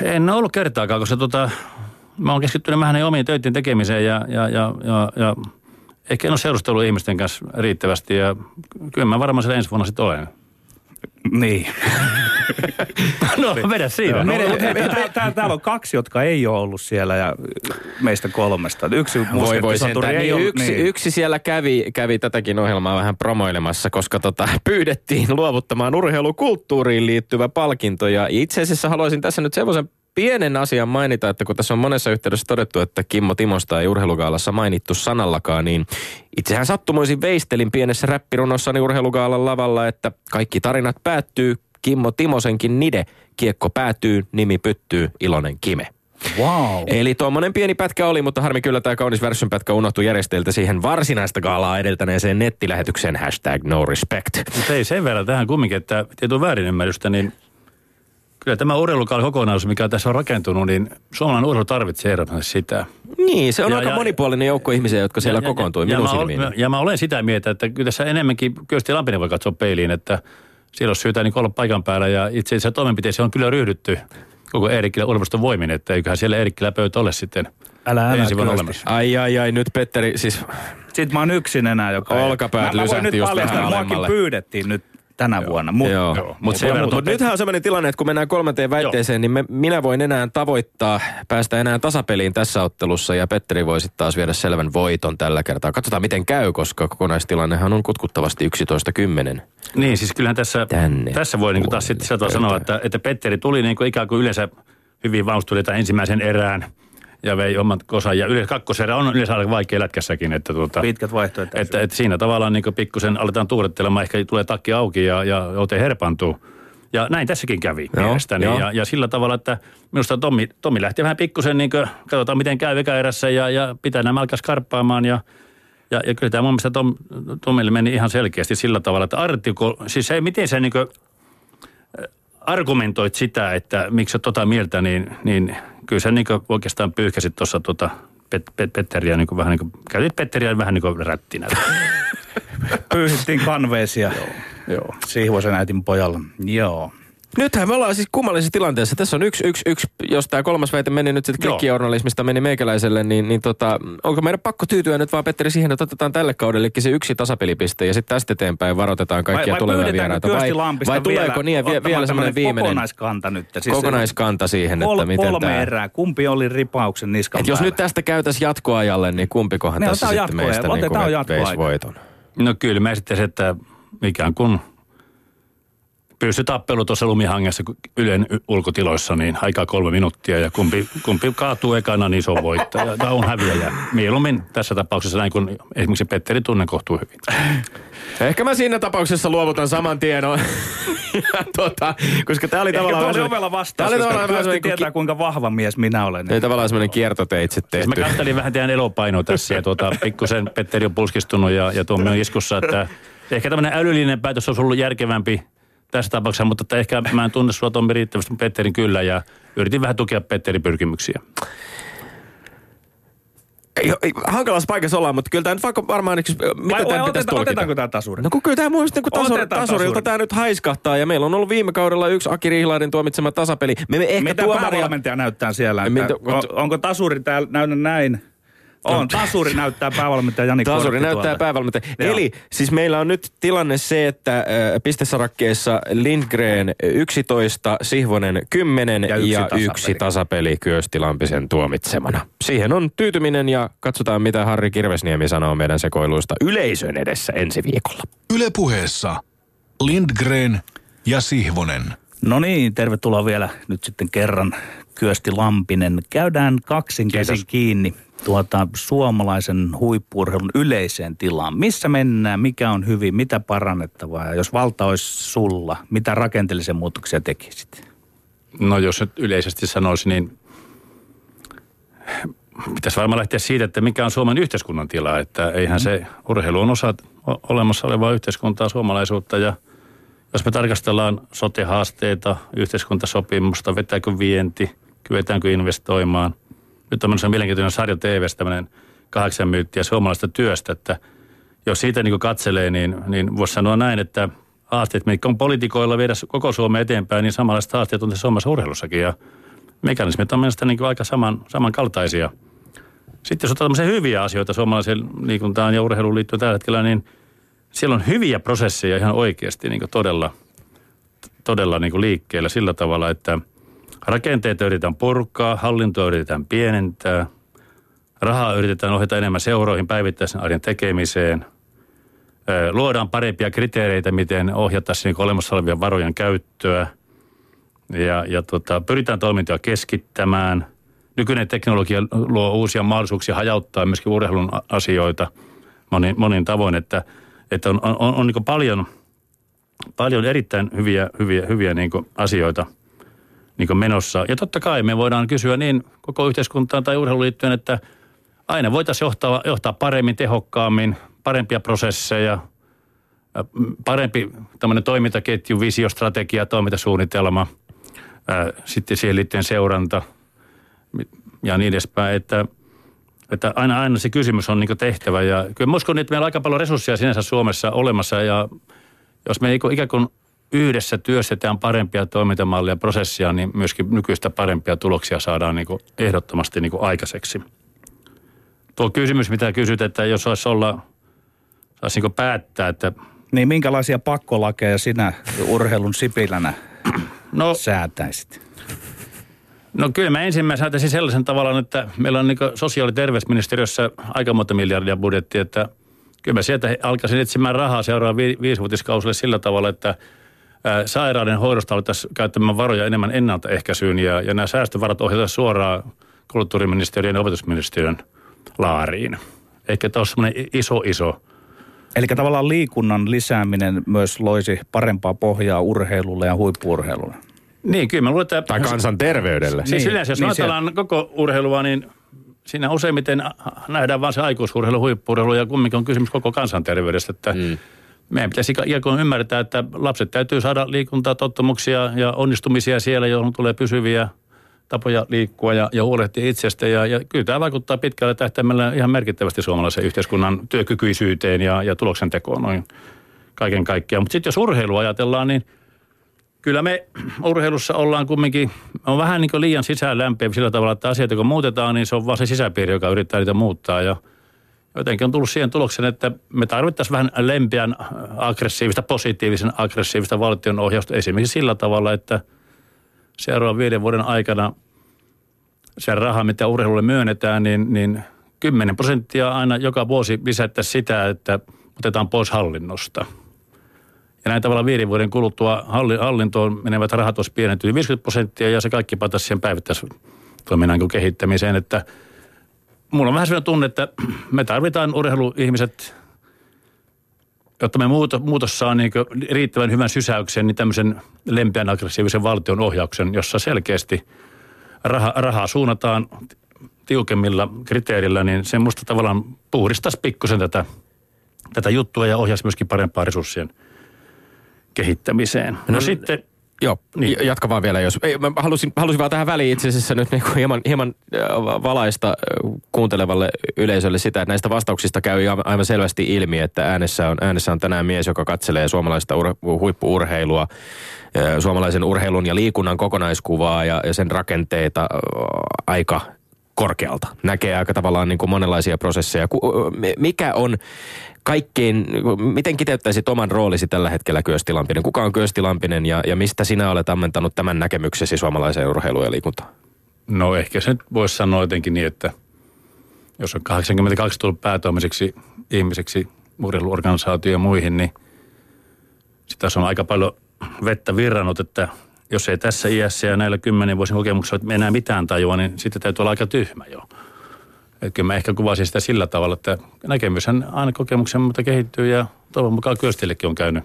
En ole ollut kertaakaan, koska tota, mä oon keskittynyt vähän omiin töiden tekemiseen ja, ja, ja, ja, ja ehkä en ole seurustellut ihmisten kanssa riittävästi ja kyllä mä varmaan siellä ensi vuonna sitten olen. Niin. No, vedä siitä. No, No, mutta hei, tää- tää- Täällä on kaksi, jotka ei ole ollut siellä ja meistä kolmesta. Yksi Voi voi sentään. ei Niin ollut. yksi, yksi siellä kävi, kävi tätäkin ohjelmaa vähän promoilemassa, koska tota, pyydettiin luovuttamaan urheilukulttuuriin liittyvä palkinto. Ja itse asiassa haluaisin tässä nyt semmoisen pienen asian mainita, että kun tässä on monessa yhteydessä todettu, että Kimmo Timosta ei urheilugaalassa mainittu sanallakaan, niin itsehän sattumoisin veistelin pienessä räppirunossani urheilugaalan lavalla, että kaikki tarinat päättyy, Kimmo Timosenkin nide, kiekko päätyy, nimi pyttyy, iloinen kime. Wow. Eli tuommoinen pieni pätkä oli, mutta harmi kyllä tämä kaunis version pätkä unohtui järjestäjiltä siihen varsinaista gaalaa edeltäneeseen nettilähetykseen hashtag no respect. Mutta ei sen verran tähän kumminkin, että tietyn väärinymmärrystä, niin kyllä tämä urheilukauden kokonaisuus, mikä tässä on rakentunut, niin suomalainen urheilu tarvitsee ehdottomasti sitä. Niin, se on Ja- aika ja- monipuolinen joukko ihmisiä, jotka siellä Ja- kokoontuu ja, ja, minun mä, ol- silmiin. ja mä olen sitä mieltä, että kyllä tässä enemmänkin Kyösti Lampinen voi katsoa peiliin, että siellä olisi syytä niin olla paikan päällä ja itse asiassa toimenpiteisiin on kyllä ryhdytty koko Eerikkilä urheilustun voimin, että eiköhän siellä Eerikkilä pöytä ole sitten Älä, älä ensi vuonna olemassa. Ai ai ai, nyt Petteri, siis Sitten mä oon yksin enää, joka... Olkapäät mä, mä lysähti just vähän että muakin alemmalle. pyydettiin nyt tänä vuonna. Mut, Joo, joo, mutta mutta se, sen verran mut on nythän on sellainen tilanne, että kun mennään kolmanteen väitteeseen, niin me, minä voin enää tavoittaa, päästä enää tasapeliin tässä ottelussa ja Petteri voi sitten taas viedä selvän voiton tällä kertaa. Katsotaan miten käy, koska kokonaistilannehan on kutkuttavasti 11-10. Niin, siis kyllähän tässä, Tänne tässä voi niin taas sitten sanoa, että, että Petteri tuli niin kuin ikään kuin yleensä hyvin valmistui ensimmäisen erään ja vei omat kosan. Ja yleensä kakkoserä on yleensä aika vaikea lätkässäkin, että, tuota, Pitkät vaihtoehdot. että, että siinä tavallaan niin pikkusen aletaan tuurettelemaan, ehkä tulee takki auki ja, ja ote herpantuu. Ja näin tässäkin kävi Joo, mielestäni. joo. Ja, ja, sillä tavalla, että minusta Tommi, Tommi lähti vähän pikkusen, niin kuin, katsotaan miten käy eka erässä ja, ja pitää nämä alkaa skarppaamaan. Ja, ja, ja kyllä tämä mun mielestä Tom, Tommille meni ihan selkeästi sillä tavalla, että artikul, siis se, miten se niin kuin, argumentoit sitä, että miksi sä tota mieltä, niin, niin kyllä sä niin oikeastaan pyyhkäsit tuossa tota Pet, Pet, Petteriä niin kuin vähän niin kuin, käytit Petteriä vähän niin kuin rättinä. Pyyhittiin kanveesia. Joo. Sihvosen äitin pojalla. Joo. Nythän me ollaan siis kummallisessa tilanteessa. Tässä on yksi, yksi, yksi jos tämä kolmas väite meni nyt sitten klikkijournalismista meni meikäläiselle, niin, niin tota, onko meidän pakko tyytyä nyt vaan Petteri siihen, että otetaan tälle kaudellekin se yksi tasapelipiste ja sitten tästä eteenpäin varoitetaan kaikkia tulevia pyydetäänkö vieraita. Kyösti Vai, vai tuleeko vielä, niin, vie, vielä semmoinen viimeinen Kokonaiskanta nyt. Siis kokonaiskanta siihen, kol, että miten kolme tämä... erää. Kumpi oli ripauksen niskan Et jos nyt tästä käytäisiin jatkoajalle, niin kumpikohan Niin, tässä sitten meistä niin Otetaan kuin jatkoaika. voiton? No kyllä mä sitten että ikään kuin pystytappelu tuossa lumihangessa Ylen ulkotiloissa, niin aikaa kolme minuuttia ja kumpi, kumpi kaatuu ekana, niin se on voittaja. Tämä on häviäjä. Mieluummin tässä tapauksessa näin kuin esimerkiksi Petteri tunnen kohtuu hyvin. Ehkä mä siinä tapauksessa luovutan saman tien. ja tota, koska tää oli Ehkä tavallaan... vähän ovella vastaus, tää oli koska tavallaan Kyösti semmoinen tietää, kuinka vahva mies minä olen. Ei tavallaan semmoinen kiertoteitse Siis mä tehty. kattelin vähän teidän elopainoa tässä ja tuota, pikkusen Petteri on pulskistunut ja, ja tuomio on iskussa, että ehkä tämmöinen älyllinen päätös olisi ollut järkevämpi tässä tapauksessa, mutta että ehkä mä en tunne sua Tommi riittävästi, mutta Petterin kyllä ja yritin vähän tukea Petterin pyrkimyksiä. Ei, ei, hankalassa paikassa ollaan, mutta kyllä tämä nyt vaikka varmaan, mitä Vai, tämän vai pitäisi tulkita? otetaanko tämä tasuri? No kun kyllä tämä mun mielestä niin tasur, Otetaan tasurilta tasuri. tämä nyt haiskahtaa ja meillä on ollut viime kaudella yksi Aki Riihlaiden tuomitsema tasapeli. Me emme ehkä Mitä tuomaria... näyttää siellä? Mitä- Että, on, onko tasuri täällä näynnä näin? On, tasuri näyttää päävalmentaja Jani Tasuri näyttää päävalmentaja. Joo. Eli siis meillä on nyt tilanne se, että äh, pistesarakkeessa Lindgren 11, Sihvonen 10 Ja ja yksi yksi, tasapeli. yksi tasapeli Kyösti Lampisen tuomitsemana. Siihen on tyytyminen ja katsotaan mitä Harri Kirvesniemi sanoo meidän sekoiluista yleisön edessä ensi viikolla. Yle puheessa Lindgren ja Sihvonen. No niin, tervetuloa vielä nyt sitten kerran Kyösti Lampinen. Käydään kaksin käsin kiinni tuota suomalaisen huippuurheilun yleiseen tilaan. Missä mennään, mikä on hyvin, mitä parannettavaa ja jos valta olisi sulla, mitä rakenteellisia muutoksia tekisit? No jos nyt yleisesti sanoisin, niin pitäisi varmaan lähteä siitä, että mikä on Suomen yhteiskunnan tila. Että eihän se urheilu on osa olemassa olevaa yhteiskuntaa, suomalaisuutta ja jos me tarkastellaan sote-haasteita, yhteiskuntasopimusta, vetääkö vienti, kyetäänkö investoimaan. Nyt on tämmöinen mielenkiintoinen sarja tv tämmöinen kahdeksan myyttiä suomalaista työstä, että jos siitä niin katselee, niin, niin voisi sanoa näin, että haasteet, mitkä on poliitikoilla viedä koko Suomea eteenpäin, niin samanlaiset haasteet on tässä Suomessa urheilussakin ja mekanismit on mielestäni niin aika saman, samankaltaisia. Sitten jos otetaan hyviä asioita suomalaiseen liikuntaan ja urheiluun liittyen tällä hetkellä, niin siellä on hyviä prosesseja ihan oikeasti niin todella, todella niin liikkeellä sillä tavalla, että rakenteita yritetään purkaa, hallintoa yritetään pienentää, rahaa yritetään ohjata enemmän seuroihin päivittäisen arjen tekemiseen, luodaan parempia kriteereitä, miten ohjattaisiin niin olemassa olevien varojen käyttöä. Ja, ja tota, pyritään toimintoja keskittämään. Nykyinen teknologia luo uusia mahdollisuuksia hajauttaa myöskin urheilun asioita monin, monin tavoin, että, että on, on, on, on niin paljon, paljon erittäin hyviä, hyviä, hyviä niin asioita niin menossa. Ja totta kai me voidaan kysyä niin koko yhteiskuntaan tai urheiluliittoon, että aina voitaisiin johtaa, johtaa paremmin, tehokkaammin, parempia prosesseja, parempi tämmöinen toimintaketju, visiostrategia, toimintasuunnitelma. sitten siihen liittyen seuranta ja niin edespäin, että, että aina, aina se kysymys on niin tehtävä. Ja kyllä mä uskon, että meillä on aika paljon resursseja sinänsä Suomessa olemassa ja jos me ikään kuin yhdessä työstetään parempia toimintamallia prosessia, niin myöskin nykyistä parempia tuloksia saadaan niin ehdottomasti niin aikaiseksi. Tuo kysymys, mitä kysyt, että jos olisi olla, saisi niin päättää, että... Niin minkälaisia pakkolakeja sinä urheilun sipilänä no, säätäisit? No kyllä mä ensimmäisenä säätäisin sellaisen tavalla, että meillä on niin sosiaali- ja terveysministeriössä aika monta miljardia budjetti, että kyllä mä sieltä alkaisin etsimään rahaa seuraavaan vi- viisivuotiskausille sillä tavalla, että sairauden hoidosta alettaisiin käyttämään varoja enemmän ennaltaehkäisyyn ja, ja nämä säästövarat ohjataan suoraan kulttuuriministeriön ja opetusministeriön laariin. Eikä tämä ole semmoinen iso, iso Eli tavallaan liikunnan lisääminen myös loisi parempaa pohjaa urheilulle ja huippuurheilulle. Niin, kyllä mä luulen, että... Tai kansanterveydelle. Siis niin, yleensä, jos niin ajatellaan se... koko urheilua, niin siinä useimmiten nähdään vain se aikuisurheilu, huippuurheilu ja kumminkin on kysymys koko kansanterveydestä, että mm. Meidän pitäisi ikään ymmärtää, että lapset täytyy saada liikuntaa, tottumuksia ja onnistumisia siellä, johon tulee pysyviä tapoja liikkua ja, ja huolehtia itsestä. Ja, ja kyllä tämä vaikuttaa pitkällä tähtäimellä ihan merkittävästi suomalaisen yhteiskunnan työkykyisyyteen ja, ja tuloksentekoon noin kaiken kaikkiaan. Mutta sitten jos urheilu ajatellaan, niin kyllä me urheilussa ollaan kumminkin, on vähän niin kuin liian sisäänlämpiä sillä tavalla, että asioita kun muutetaan, niin se on vaan se sisäpiiri, joka yrittää niitä muuttaa. Ja jotenkin on tullut siihen tuloksen, että me tarvittaisiin vähän lempeän aggressiivista, positiivisen aggressiivista valtion ohjausta esimerkiksi sillä tavalla, että – seuraavan viiden vuoden aikana se raha, mitä urheilulle myönnetään, niin, niin 10 prosenttia aina joka vuosi lisättäisiin sitä, että otetaan pois hallinnosta. Ja näin tavalla viiden vuoden kuluttua hallintoon menevät rahat olisi pienentynyt 50 prosenttia ja se kaikki pataisi siihen päivittäistoiminnan kehittämiseen. Että mulla on vähän sellainen tunne, että me tarvitaan urheiluihmiset jotta me muutos saa niin riittävän hyvän sysäyksen, niin tämmöisen lempeän aggressiivisen valtion ohjauksen, jossa selkeästi raha, rahaa suunnataan tiukemmilla kriteerillä, niin se musta tavallaan puhdistaisi pikkusen tätä, tätä juttua ja ohjaisi myöskin parempaa resurssien kehittämiseen. No, no sitten Joo, niin. jatka vaan vielä, jos... Ei, mä halusin, halusin vaan tähän väliin itse asiassa nyt niin kuin hieman, hieman valaista kuuntelevalle yleisölle sitä, että näistä vastauksista käy aivan selvästi ilmi, että äänessä on, äänessä on tänään mies, joka katselee suomalaista ur, huippuurheilua, suomalaisen urheilun ja liikunnan kokonaiskuvaa ja, ja sen rakenteita aika korkealta. Näkee aika tavallaan niin kuin monenlaisia prosesseja. Mikä on kaikkein, miten kiteyttäisit oman roolisi tällä hetkellä Kyösti Lampinen? Kuka on Kyösti Lampinen ja, ja mistä sinä olet ammentanut tämän näkemyksesi suomalaiseen urheiluun ja liikuntaan? No ehkä se voisi sanoa jotenkin niin, että jos on 82 tullut päätoimiseksi ihmiseksi urheiluorganisaatio ja muihin, niin sitä on aika paljon vettä virrannut, että jos ei tässä iässä ja näillä kymmenen vuosien kokemuksilla enää mitään tajua, niin sitten täytyy olla aika tyhmä jo. Että kyllä mä ehkä kuvasin sitä sillä tavalla, että näkemyshän aina kokemuksen mutta kehittyy ja toivon mukaan Kyöstillekin on käynyt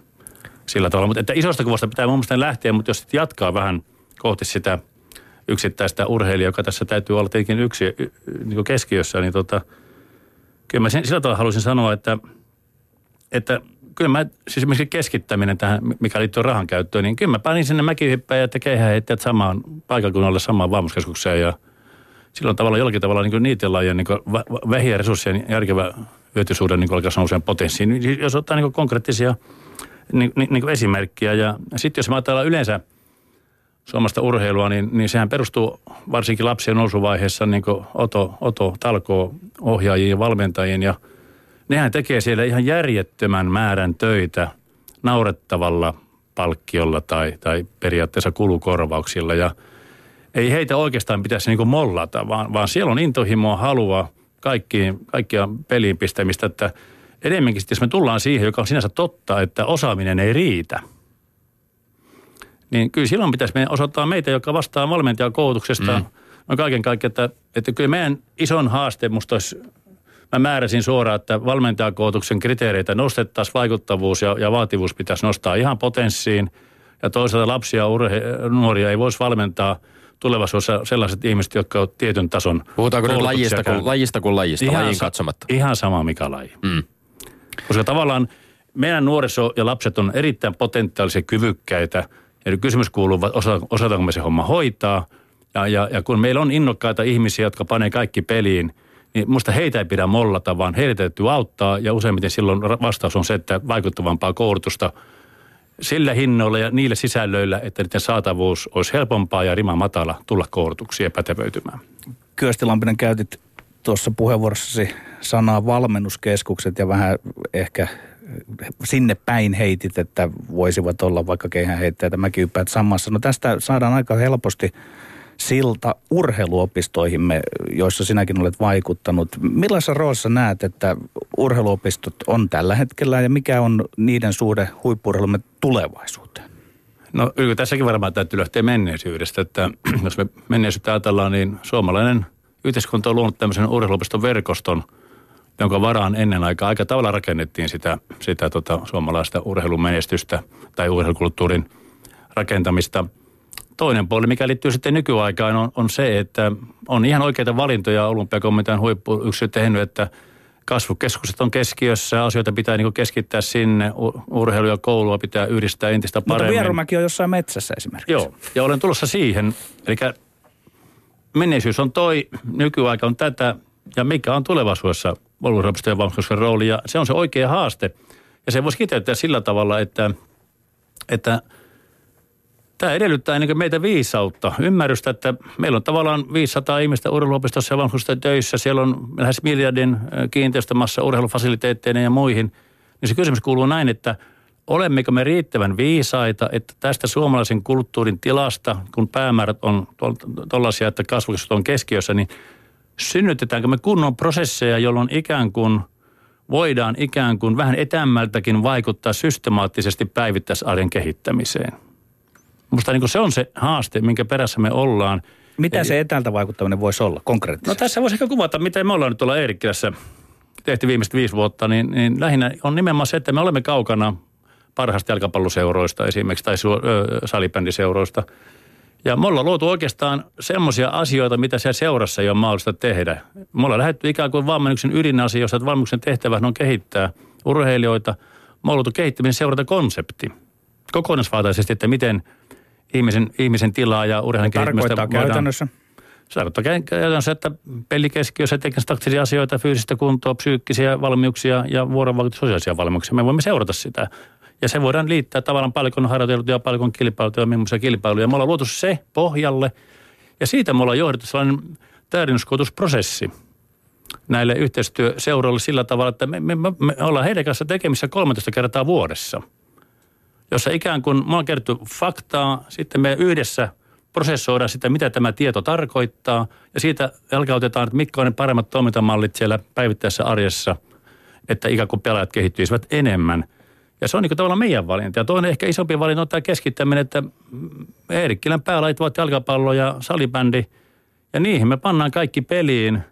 sillä tavalla. Mutta että isosta kuvasta pitää mun mielestä lähteä, mutta jos sitten jatkaa vähän kohti sitä yksittäistä urheilijaa, joka tässä täytyy olla tietenkin yksi niin keskiössä, niin tota, kyllä mä sen, sillä tavalla haluaisin sanoa, että, että kyllä mä, siis esimerkiksi keskittäminen tähän, mikä liittyy rahan käyttöön, niin kyllä mä panin sinne mäkihyppäjät ja keihäheittäjät samaan paikakunnalle samaan vaamuskeskukseen ja – silloin tavalla jollakin tavalla niin niiden lajien niin vähiä resurssien järkevä hyötysuuden niin alkaa nousee potenssiin. Niin jos ottaa niin konkreettisia niin, niin, niin esimerkkiä ja sitten jos ajatellaan yleensä suomasta urheilua, niin, niin sehän perustuu varsinkin lapsien nousuvaiheessa niin oto, oto, talkoo ohjaajiin ja valmentajien ja nehän tekee siellä ihan järjettömän määrän töitä naurettavalla palkkiolla tai, tai periaatteessa kulukorvauksilla ja – ei heitä oikeastaan pitäisi niin mollata, vaan, vaan siellä on intohimoa, halua kaikkiin, kaikkia peliin pistämistä, että enemmänkin jos me tullaan siihen, joka on sinänsä totta, että osaaminen ei riitä, niin kyllä silloin pitäisi meidän osoittaa meitä, joka vastaa valmentajakoulutuksesta, mm. no kaiken kaikkiaan, että, että kyllä meidän ison haaste musta olisi, mä määräsin suoraan, että valmentajakoulutuksen kriteereitä nostettaisiin, vaikuttavuus ja, ja vaativuus pitäisi nostaa ihan potenssiin, ja toisaalta lapsia ja urhe- nuoria ei voisi valmentaa – tulevaisuudessa sellaiset ihmiset, jotka ovat tietyn tason Puhutaanko nyt lajista kuin, lajista kuin lajista, ihan lajiin katsomatta? Ihan sama mikä laji. Mm. Koska tavallaan meidän nuoriso ja lapset on erittäin potentiaalisia kyvykkäitä Ja kysymys kuuluu, osa, osataanko me se homma hoitaa. Ja, ja, ja kun meillä on innokkaita ihmisiä, jotka panee kaikki peliin, niin musta heitä ei pidä mollata, vaan heitä täytyy auttaa. Ja useimmiten silloin vastaus on se, että vaikuttavampaa koulutusta sillä hinnoilla ja niillä sisällöillä, että niiden saatavuus olisi helpompaa ja rima matala tulla koulutuksiin ja pätevöitymään. Kyösti Lampinen käytit tuossa puheenvuorossasi sanaa valmennuskeskukset ja vähän ehkä sinne päin heitit, että voisivat olla vaikka keihänheittäjät ja mäkiyppäät samassa. No tästä saadaan aika helposti silta urheiluopistoihimme, joissa sinäkin olet vaikuttanut. Millaisessa roolissa näet, että urheiluopistot on tällä hetkellä ja mikä on niiden suhde huippurheilumme tulevaisuuteen? No kyllä tässäkin varmaan täytyy lähteä menneisyydestä, että jos me menneisyyttä ajatellaan, niin suomalainen yhteiskunta on luonut tämmöisen urheiluopiston verkoston, jonka varaan ennen aikaa aika tavalla rakennettiin sitä, sitä tota, suomalaista urheilumenestystä tai urheilukulttuurin rakentamista – toinen puoli, mikä liittyy sitten nykyaikaan, on, on se, että on ihan oikeita valintoja olympiakomitean huippuyksiö tehnyt, että kasvukeskukset on keskiössä, asioita pitää niin keskittää sinne, urheilu ja koulua pitää yhdistää entistä paremmin. Mutta Vierumäki on jossain metsässä esimerkiksi. Joo, ja olen tulossa siihen, eli menneisyys on toi, nykyaika on tätä, ja mikä on tulevaisuudessa urheilupisteen valmennuksen rooli, ja se on se oikea haaste. Ja se voisi kiteyttää sillä tavalla, että, että – Tämä edellyttää ennen meitä viisautta, ymmärrystä, että meillä on tavallaan 500 ihmistä urheiluopistossa ja vanhusten töissä. Siellä on lähes miljardin kiinteistömassa urheilufasiliteetteinen ja muihin. Niin se kysymys kuuluu näin, että olemmeko me riittävän viisaita, että tästä suomalaisen kulttuurin tilasta, kun päämäärät on tuollaisia, että kasvukeskus on keskiössä, niin synnytetäänkö me kunnon prosesseja, jolloin ikään kuin voidaan ikään kuin vähän etämmältäkin vaikuttaa systemaattisesti päivittäisarjen kehittämiseen – Musta niin se on se haaste, minkä perässä me ollaan. Mitä se etäältä vaikuttaminen voisi olla konkreettisesti? No tässä voisi ehkä kuvata, miten me ollaan nyt tuolla Eerikkilässä tehty viimeiset viisi vuotta, niin, niin lähinnä on nimenomaan se, että me olemme kaukana parhaista jalkapalloseuroista esimerkiksi tai salibändiseuroista. Ja me ollaan luotu oikeastaan semmoisia asioita, mitä siellä seurassa ei ole mahdollista tehdä. Me ollaan lähdetty ikään kuin valmennuksen ydinasioista, että valmennuksen tehtävä on kehittää urheilijoita. Me ollaan luotu kehittämisen seurata konsepti kokonaisvaltaisesti, että miten – ihmisen, ihmisen tilaa ja urheilun kehittämistä. Tarkoittaa käytännössä? Se tarkoittaa käytännössä, että pelikeskiössä tekee taktisia asioita, fyysistä kuntoa, psyykkisiä valmiuksia ja vuorovaikutus sosiaalisia valmiuksia. Me voimme seurata sitä. Ja se voidaan liittää tavallaan palikon harjoiteltuja ja palikon kilpailuja ja millaisia kilpailuja. Me ollaan luotu se pohjalle ja siitä me ollaan johdettu sellainen täydennyskoulutusprosessi näille yhteistyöseuroille sillä tavalla, että me, me, me ollaan heidän kanssa tekemissä 13 kertaa vuodessa – jossa ikään kuin me on faktaa, sitten me yhdessä prosessoidaan sitä, mitä tämä tieto tarkoittaa, ja siitä jalkautetaan, että mitkä on ne paremmat toimintamallit siellä päivittäisessä arjessa, että ikään kuin pelaajat kehittyisivät enemmän. Ja se on niin kuin tavallaan meidän valinta. Ja toinen ehkä isompi valinta on tämä keskittäminen, että Eerikkilän päälait ovat jalkapallo ja salibändi, ja niihin me pannaan kaikki peliin.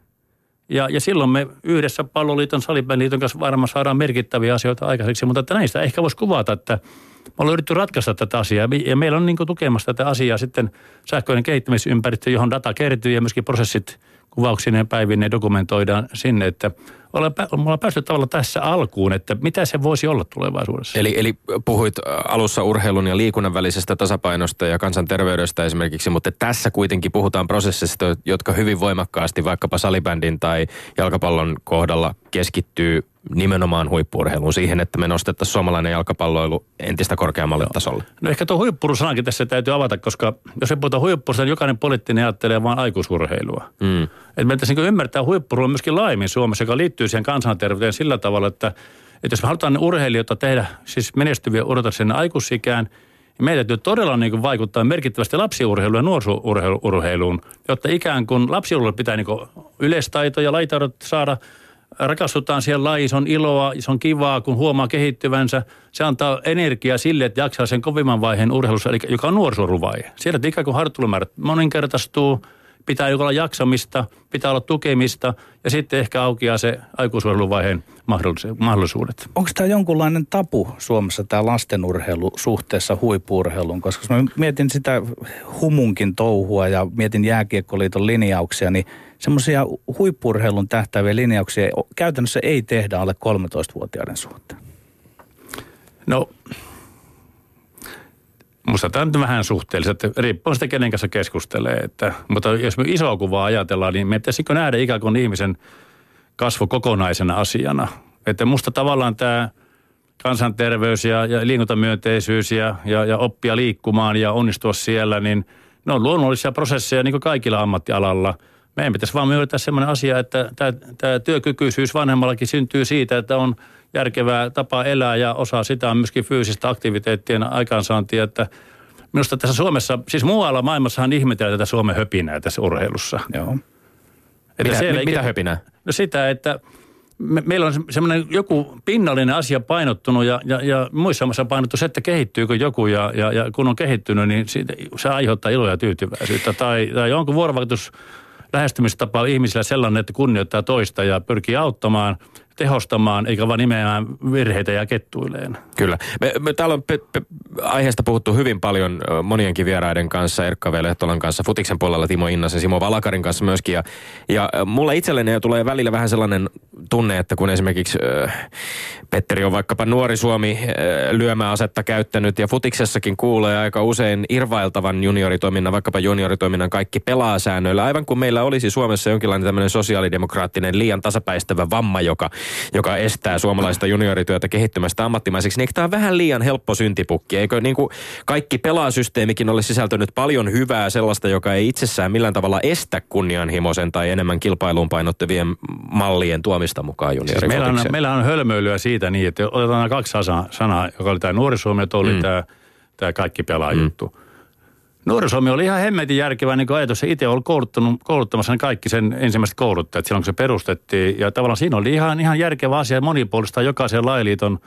Ja, ja silloin me yhdessä palloliiton, salibändiliiton kanssa varmaan saadaan merkittäviä asioita aikaiseksi, mutta että näistä ehkä voisi kuvata, että me ollaan yritetty ratkaista tätä asiaa. Ja meillä on niin tukemassa tätä asiaa sitten sähköinen kehittämisympäristö, johon data kertyy ja myöskin prosessit kuvauksineen päivineen dokumentoidaan sinne, että ollaan, ollaan päästy tavallaan tässä alkuun, että mitä se voisi olla tulevaisuudessa. Eli, eli puhuit alussa urheilun ja liikunnan välisestä tasapainosta ja kansanterveydestä esimerkiksi, mutta tässä kuitenkin puhutaan prosessista, jotka hyvin voimakkaasti vaikkapa salibändin tai jalkapallon kohdalla keskittyy nimenomaan huippuurheiluun, siihen, että me nostettaisiin suomalainen jalkapalloilu entistä korkeammalle Joo. tasolle? No ehkä tuo huippurusanakin tässä täytyy avata, koska jos ei puhuta huippurusta, niin jokainen poliittinen ajattelee vain aikuisurheilua. Mm. Että meidän niin ymmärtää huippurua myöskin laajemmin Suomessa, joka liittyy siihen kansanterveyteen sillä tavalla, että, että jos me halutaan urheilijoita tehdä, siis menestyviä urheilijoita sinne aikuisikään, niin meidän täytyy todella niin kuin vaikuttaa merkittävästi lapsiurheiluun ja nuorisurheiluun, jotta ikään kuin lapsiurheilu pitää niin yleistaito ja laitaudot saada – rakastutaan siellä lajissa, on iloa, se on kivaa, kun huomaa kehittyvänsä. Se antaa energiaa sille, että jaksaa sen kovimman vaiheen urheilussa, eli joka on nuorisoruvaihe. Siellä ikään kuin harjoittelumäärät moninkertaistuu, pitää olla jaksamista, pitää olla tukemista ja sitten ehkä aukeaa se aikuisurheiluvaiheen mahdollisuudet. Onko tämä jonkunlainen tapu Suomessa tämä lastenurheilu suhteessa huippuurheiluun? Koska jos mä mietin sitä humunkin touhua ja mietin jääkiekkoliiton linjauksia, niin semmoisia huippurheilun tähtäviä linjauksia käytännössä ei tehdä alle 13-vuotiaiden suhteen. No, Musta tämä on vähän suhteelliset, riippuu sitä kenen kanssa keskustelee. Että, mutta jos me isoa kuvaa ajatellaan, niin me pitäisikö nähdä ikään kuin ihmisen kasvu kokonaisena asiana. Että musta tavallaan tämä kansanterveys ja, ja liikuntamyönteisyys ja, ja, ja oppia liikkumaan ja onnistua siellä, niin ne on luonnollisia prosesseja niin kuin kaikilla ammattialalla. Meidän pitäisi vaan myöntää sellainen asia, että tämä, tämä työkykyisyys vanhemmallakin syntyy siitä, että on järkevää tapa elää ja osaa sitä on myöskin fyysistä aktiviteettien aikaansaantia, että Minusta tässä Suomessa, siis muualla maailmassahan ihmetellään tätä Suomen höpinää tässä urheilussa. Joo. Mitä, mi, mitä höpinää? No sitä, että me, meillä on semmoinen joku pinnallinen asia painottunut ja, ja, ja muissa maissa painottu se, että kehittyykö joku ja, ja, ja kun on kehittynyt, niin siitä, se aiheuttaa iloa ja tyytyväisyyttä. Tai, tai onko vuorovaikutus lähestymistapa ihmisillä sellainen, että kunnioittaa toista ja pyrkii auttamaan – tehostamaan, eikä vaan nimeämään virheitä ja kettuileen. Kyllä. Me, me täällä on pe, pe, aiheesta puhuttu hyvin paljon monienkin vieraiden kanssa, Erkka V. Lehtolan kanssa, Futiksen puolella Timo Innasen, Simo Valakarin kanssa myöskin. Ja, ja mulla itselleni tulee välillä vähän sellainen tunne, että kun esimerkiksi äh, Petteri on vaikkapa nuori Suomi äh, lyömäasetta käyttänyt ja Futiksessakin kuulee aika usein irvailtavan junioritoiminnan, vaikkapa junioritoiminnan kaikki pelaa säännöillä, aivan kuin meillä olisi Suomessa jonkinlainen tämmöinen sosiaalidemokraattinen liian tasapäistävä vamma, joka joka estää suomalaista juniorityötä kehittymästä ammattimaiseksi, niin tämä on vähän liian helppo syntipukki. Eikö niin kuin kaikki pelaasysteemikin ole sisältänyt paljon hyvää sellaista, joka ei itsessään millään tavalla estä kunnianhimoisen tai enemmän kilpailuun painottavien mallien tuomista mukaan juniori siis meillä, on, meillä on hölmöilyä siitä niin, että otetaan kaksi sanaa, joka oli tämä nuori Suomi ja oli mm. tämä, tämä kaikki pelaa mm. juttu Nuorisomi oli ihan hemmetin järkevä niin ajatus. Se itse oli kouluttamassa ne kaikki sen ensimmäiset kouluttajat silloin, kun se perustettiin. Ja tavallaan siinä oli ihan, ihan järkevä asia monipuolista jokaisen lajiliiton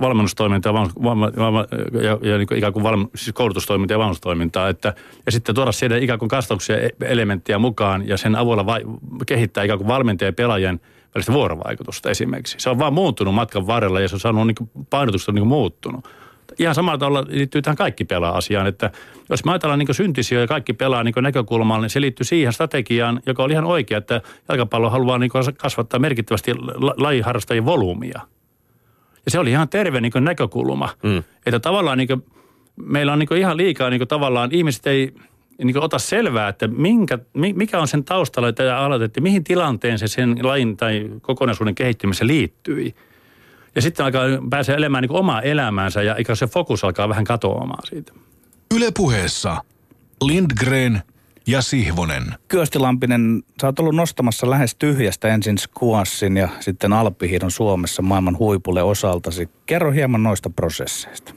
valmennustoimintaa ja, ja, ja niin kuin ikään kuin valm, siis koulutustoimintaa ja valmennustoimintaa. Että, ja sitten tuoda siellä ikään kuin kasvatuksia e-, elementtejä mukaan ja sen avulla vai, kehittää ikään kuin valmentajien ja pelaajien välistä vuorovaikutusta esimerkiksi. Se on vaan muuttunut matkan varrella ja se on saanut niin kuin painotusta niin kuin muuttunut ihan samalla tavalla liittyy tähän kaikki pelaa asiaan, että jos me ajatellaan niin syntisiä ja kaikki pelaa niin näkökulmalla, niin se liittyy siihen strategiaan, joka oli ihan oikea, että jalkapallo haluaa niin kasvattaa merkittävästi lajiharrastajien volyymia. Ja se oli ihan terve niin näkökulma. Mm. Että tavallaan niin meillä on niin ihan liikaa niin tavallaan ihmiset ei niin ota selvää, että minkä, mikä on sen taustalla, että aloitettiin, mihin tilanteen se sen lajin tai kokonaisuuden kehittymisessä liittyi. Ja sitten alkaa pääsee elämään niin omaa elämäänsä ja ikään se fokus alkaa vähän katoamaan siitä. Yle puheessa Lindgren ja Sihvonen. Kyösti Lampinen, sä oot ollut nostamassa lähes tyhjästä ensin skuassin ja sitten alppihiidon Suomessa maailman huipulle osaltasi. Kerro hieman noista prosesseista.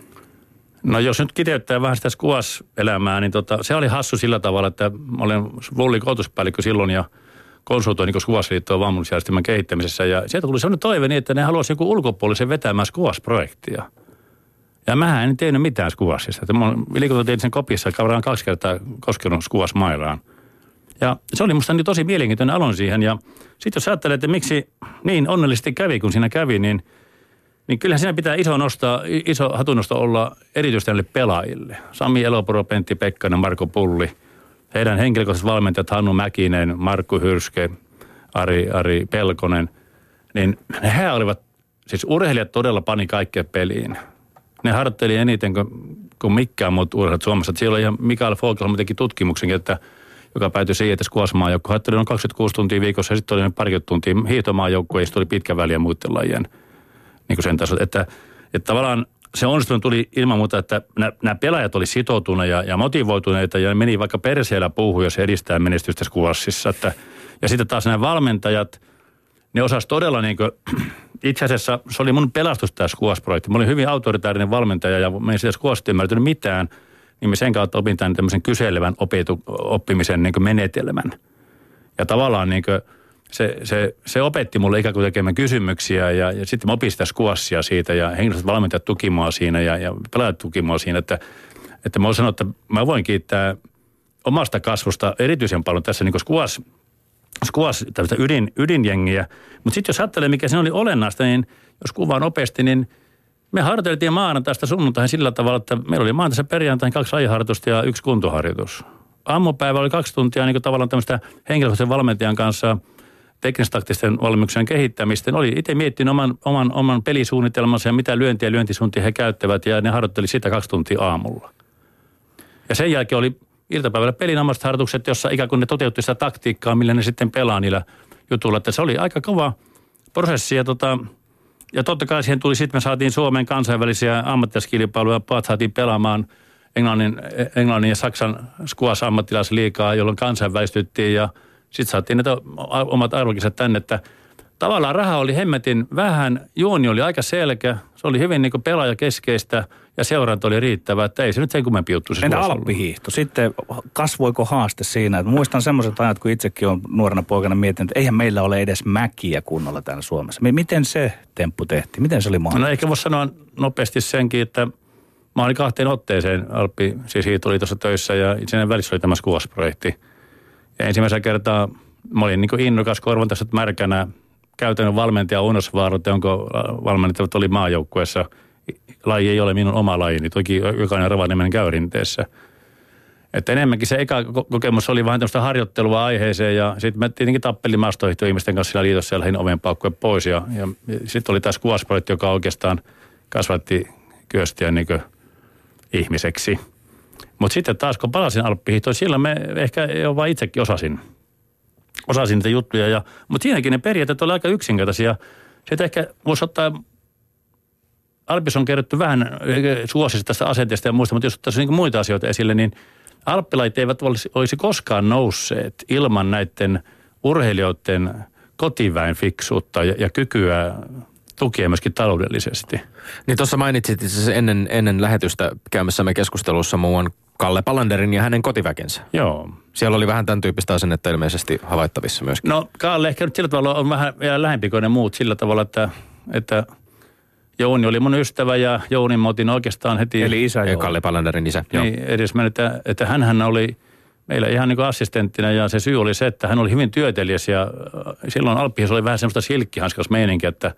No jos nyt kiteyttää vähän sitä skuas-elämää, niin tota, se oli hassu sillä tavalla, että mä olen Volli koulutuspäällikkö silloin ja – konsultoin niin Skuvasliittoon valmennusjärjestelmän kehittämisessä. Ja sieltä tuli sellainen toive niin, että ne haluaisivat joku ulkopuolisen vetämään Skuvas-projektia. Ja mä en tehnyt mitään Skuvasista. Että mä liikuntatein sen kopissa, kaveraan kaksi kertaa koskenut Skuvas mailaan. Ja se oli musta niin tosi mielenkiintoinen alon siihen. Ja sitten jos ajattelee, että miksi niin onnellisesti kävi, kun siinä kävi, niin, niin kyllähän siinä pitää iso, nostaa, iso hatunnosto olla erityisesti näille pelaajille. Sami Elopuro, Pentti Pekkanen, Marko Pulli – heidän henkilökohtaiset valmentajat Hannu Mäkinen, Markku Hyrske, Ari, Ari Pelkonen, niin he olivat, siis urheilijat todella pani kaikkea peliin. Ne harjoitteli eniten kuin, kuin mikään muut urheilijat Suomessa. Että siellä ihan Mikael Fogelholm teki tutkimuksenkin, että joka päätyi siihen, että skuasmaa joukko harjoitteli noin 26 tuntia viikossa ja sitten oli parikymmentä tuntia hiihtomaa joukko ja sitten oli pitkä väliä muiden lajien niin sen taso. Että, että tavallaan se onnistunut tuli ilman muuta, että nämä pelaajat oli sitoutuneita ja, ja motivoituneita ja meni vaikka perseellä puuhun, jos edistää menestystä skuvassissa. Että, ja sitten taas nämä valmentajat, ne osas todella niin kuin, itse asiassa se oli mun pelastus tämä skuas-projekti. Mä olin hyvin autoritaarinen valmentaja ja mä en sitä skuasta ymmärtänyt mitään, niin mä sen kautta opin tämän tämmöisen kyselevän opitu, oppimisen niin menetelmän. Ja tavallaan niin kuin, se, se, se opetti mulle ikään kuin tekemään kysymyksiä ja, ja sitten mä opin sitä skuassia siitä ja henkilöstön valmentajat tuki mua siinä ja, ja pelaajat tuki mua siinä, että, että mä sanoa, että mä voin kiittää omasta kasvusta erityisen paljon tässä niin skuas, skuas tämmöistä ydin, ydinjengiä. Mutta sitten jos ajattelee, mikä se oli olennaista, niin jos kuvaan nopeasti, niin me harjoiteltiin maanantaista sunnuntaihin sillä tavalla, että meillä oli maanantaisen perjantain kaksi ajaharjoitusta ja yksi kuntoharjoitus. Aamupäivä oli kaksi tuntia niin kuin tavallaan tämmöistä henkilökohtaisen valmentajan kanssa – teknistaktisten valmiuksien kehittämistä. Ne oli itse miettinyt oman, oman, oman pelisuunnitelmansa ja mitä lyöntiä ja lyöntisuuntia he käyttävät ja ne harjoitteli sitä kaksi tuntia aamulla. Ja sen jälkeen oli iltapäivällä pelinamaiset harjoitukset, jossa ikään kuin ne toteutti sitä taktiikkaa, millä ne sitten pelaa niillä jutuilla. Että se oli aika kova prosessi ja tota, ja totta kai siihen tuli sitten, me saatiin Suomen kansainvälisiä ammattilaiskilpailuja, paat saatiin pelaamaan Englannin, Englannin ja Saksan skuas ammattilaisliikaa, jolloin kansainvälistyttiin ja sitten saatiin näitä omat arvokisat tänne, että tavallaan raha oli hemmetin vähän, juoni oli aika selkeä, se oli hyvin niin pelaajakeskeistä ja seuranta oli riittävä, että ei se nyt sen kummempi juttu siis Entä alppihiihto? Sitten kasvoiko haaste siinä? Että muistan semmoiset ajat, kun itsekin olen nuorena poikana miettinyt, että eihän meillä ole edes mäkiä kunnolla täällä Suomessa. Miten se temppu tehtiin? Miten se oli mahdollista? No ehkä voisi sanoa nopeasti senkin, että mä olin kahteen otteeseen Alppi, siis hiihtoliitossa töissä ja sen välissä oli tämä skuosprojekti. Ensimmäisellä kertaa mä olin niin innokas korvan tässä märkänä käytännön valmentaja Unos Vaarot, jonka valmentajat oli maajoukkueessa. Laji ei ole minun oma lajini, toki jokainen Rovaniemen käy rinteessä. Että enemmänkin se eka kokemus oli vähän tämmöistä harjoittelua aiheeseen ja sitten mä tietenkin tappelin maastoihtoihmisten kanssa siellä liitossa ja lähdin oven paukkuja pois. Ja, ja sitten oli tämä squash joka oikeastaan kasvatti kyöstiä niin ihmiseksi. Mutta sitten taas kun palasin alppihiihtoon, silloin me ehkä jo vain itsekin osasin – osasin niitä juttuja. Ja, mutta siinäkin ne periaatteet oli aika yksinkertaisia. Sitten ehkä voisi ottaa, Alpis on kerrottu vähän suosista tästä asenteesta ja muista, mutta jos ottaisiin niin muita asioita esille, niin alppilait eivät olisi, olisi koskaan nousseet ilman näiden urheilijoiden kotiväen fiksuutta ja, ja kykyä tukia myöskin taloudellisesti. Niin tuossa mainitsit ennen, ennen lähetystä käymässämme keskustelussa muun Kalle Palanderin ja hänen kotiväkensä. Joo. Siellä oli vähän tämän tyyppistä asennetta ilmeisesti havaittavissa myöskin. No Kalle ehkä nyt sillä tavalla on vähän vielä lähempi kuin ne muut sillä tavalla, että, että Jouni oli mun ystävä ja Jouni mä otin oikeastaan heti. Eli isä ja Kalle Palanderin isä. Niin, edes että, että hän oli meillä ihan niin kuin assistenttina ja se syy oli se, että hän oli hyvin työtelijäs ja äh, silloin Alppihis oli vähän semmoista silkkihanskas meininkiä, että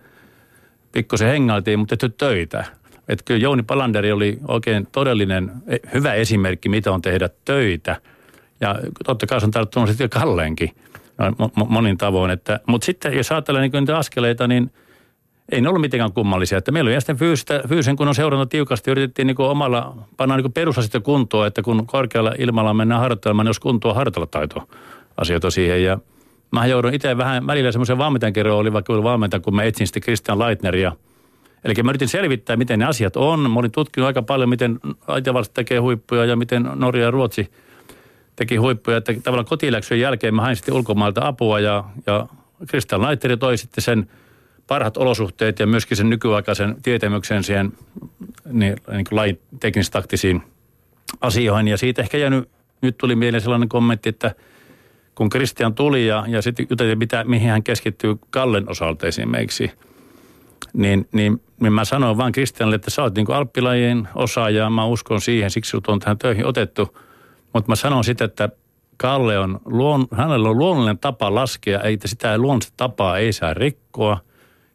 pikkusen hengailtiin, mutta tehty töitä. Että kyllä Jouni Palanderi oli oikein todellinen e, hyvä esimerkki, mitä on tehdä töitä. Ja totta kai se on tarttunut sitten Kalleenkin monin tavoin. Että, mutta sitten jos ajatellaan niin niitä askeleita, niin ei ne ollut mitenkään kummallisia. Että meillä oli sitten fyysistä, fyysisen kunnon seuranta tiukasti. Yritettiin niin omalla, panna niin perusasiat kuntoon, että kun korkealla ilmalla mennään harjoittelemaan, niin jos kuntoa harjoitella taito asioita siihen. Ja mä joudun itse vähän välillä semmoisen valmentajan rooliin, vaikka valmentaja, kun mä etsin sitten Christian Leitneria – Eli mä yritin selvittää, miten ne asiat on. Mä olin tutkinut aika paljon, miten Aitavalsta tekee huippuja ja miten Norja ja Ruotsi teki huippuja. Että tavallaan kotiläksyjen jälkeen mä hain sitten ulkomailta apua ja, ja Christian Laitteri toi sitten sen parhaat olosuhteet ja myöskin sen nykyaikaisen tietämyksen siihen niin, niin kuin lain teknistaktisiin asioihin. Ja siitä ehkä jäänyt, nyt tuli mieleen sellainen kommentti, että kun Christian tuli ja, ja sitten juteltiin, mitä, mihin hän keskittyy Kallen osalta esimerkiksi – niin, niin, niin mä sanoin vaan Kristianille, että sä oot niin alppilajien osaaja, mä uskon siihen, siksi sut on tähän töihin otettu. Mutta mä sanon sitten, että Kalle on, luon, hänellä on luonnollinen tapa laskea, ei sitä luonnollista tapaa ei saa rikkoa.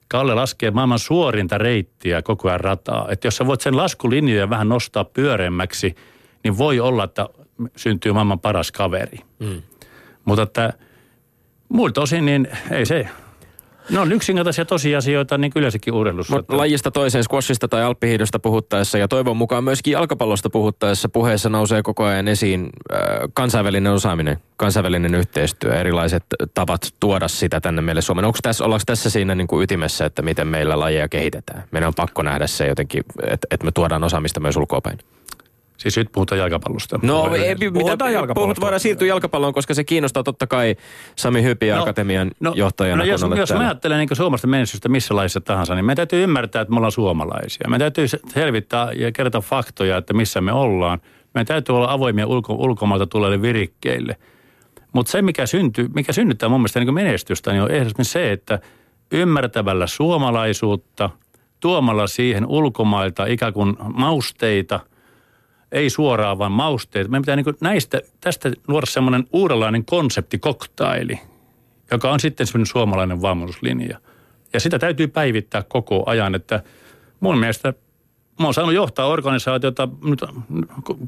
Kalle laskee maailman suorinta reittiä koko ajan rataa. Että jos sä voit sen laskulinjoja vähän nostaa pyöreämmäksi, niin voi olla, että syntyy maailman paras kaveri. Mm. Mutta että muilta osin niin ei se, No on yksinkertaisia tosiasioita niin yleensäkin urheilussa. Mutta lajista toiseen, squashista tai alppihiidosta puhuttaessa ja toivon mukaan myöskin jalkapallosta puhuttaessa puheessa nousee koko ajan esiin äh, kansainvälinen osaaminen, kansainvälinen yhteistyö, erilaiset tavat tuoda sitä tänne meille Suomeen. Onko tässä, ollaanko tässä siinä niin kuin ytimessä, että miten meillä lajeja kehitetään? Meidän on pakko nähdä se jotenkin, että, että me tuodaan osaamista myös ulkoapäin. Siis nyt puhutaan jalkapallosta. No ei, mitä, puhut, voidaan siirtyä jalkapalloon, koska se kiinnostaa totta kai Sami Hypi no, Akatemian no, johtajana. No jos, jos mä ajattelen niin Suomesta menestystä missä laissa tahansa, niin me täytyy ymmärtää, että me ollaan suomalaisia. Me täytyy selvittää ja kertoa faktoja, että missä me ollaan. Me täytyy olla avoimia ulko, ulkomailta tulleille virikkeille. Mutta se, mikä, syntyy, mikä synnyttää mun mielestä niin menestystä, niin on ehdottomasti se, että ymmärtävällä suomalaisuutta, tuomalla siihen ulkomailta ikään kuin mausteita – ei suoraan, vaan mausteet. Meidän pitää niin näistä, tästä luoda semmoinen uudenlainen konseptikoktaili, joka on sitten semmoinen suomalainen valmennuslinja. Ja sitä täytyy päivittää koko ajan, että mun mielestä Mä oon saanut johtaa organisaatiota nyt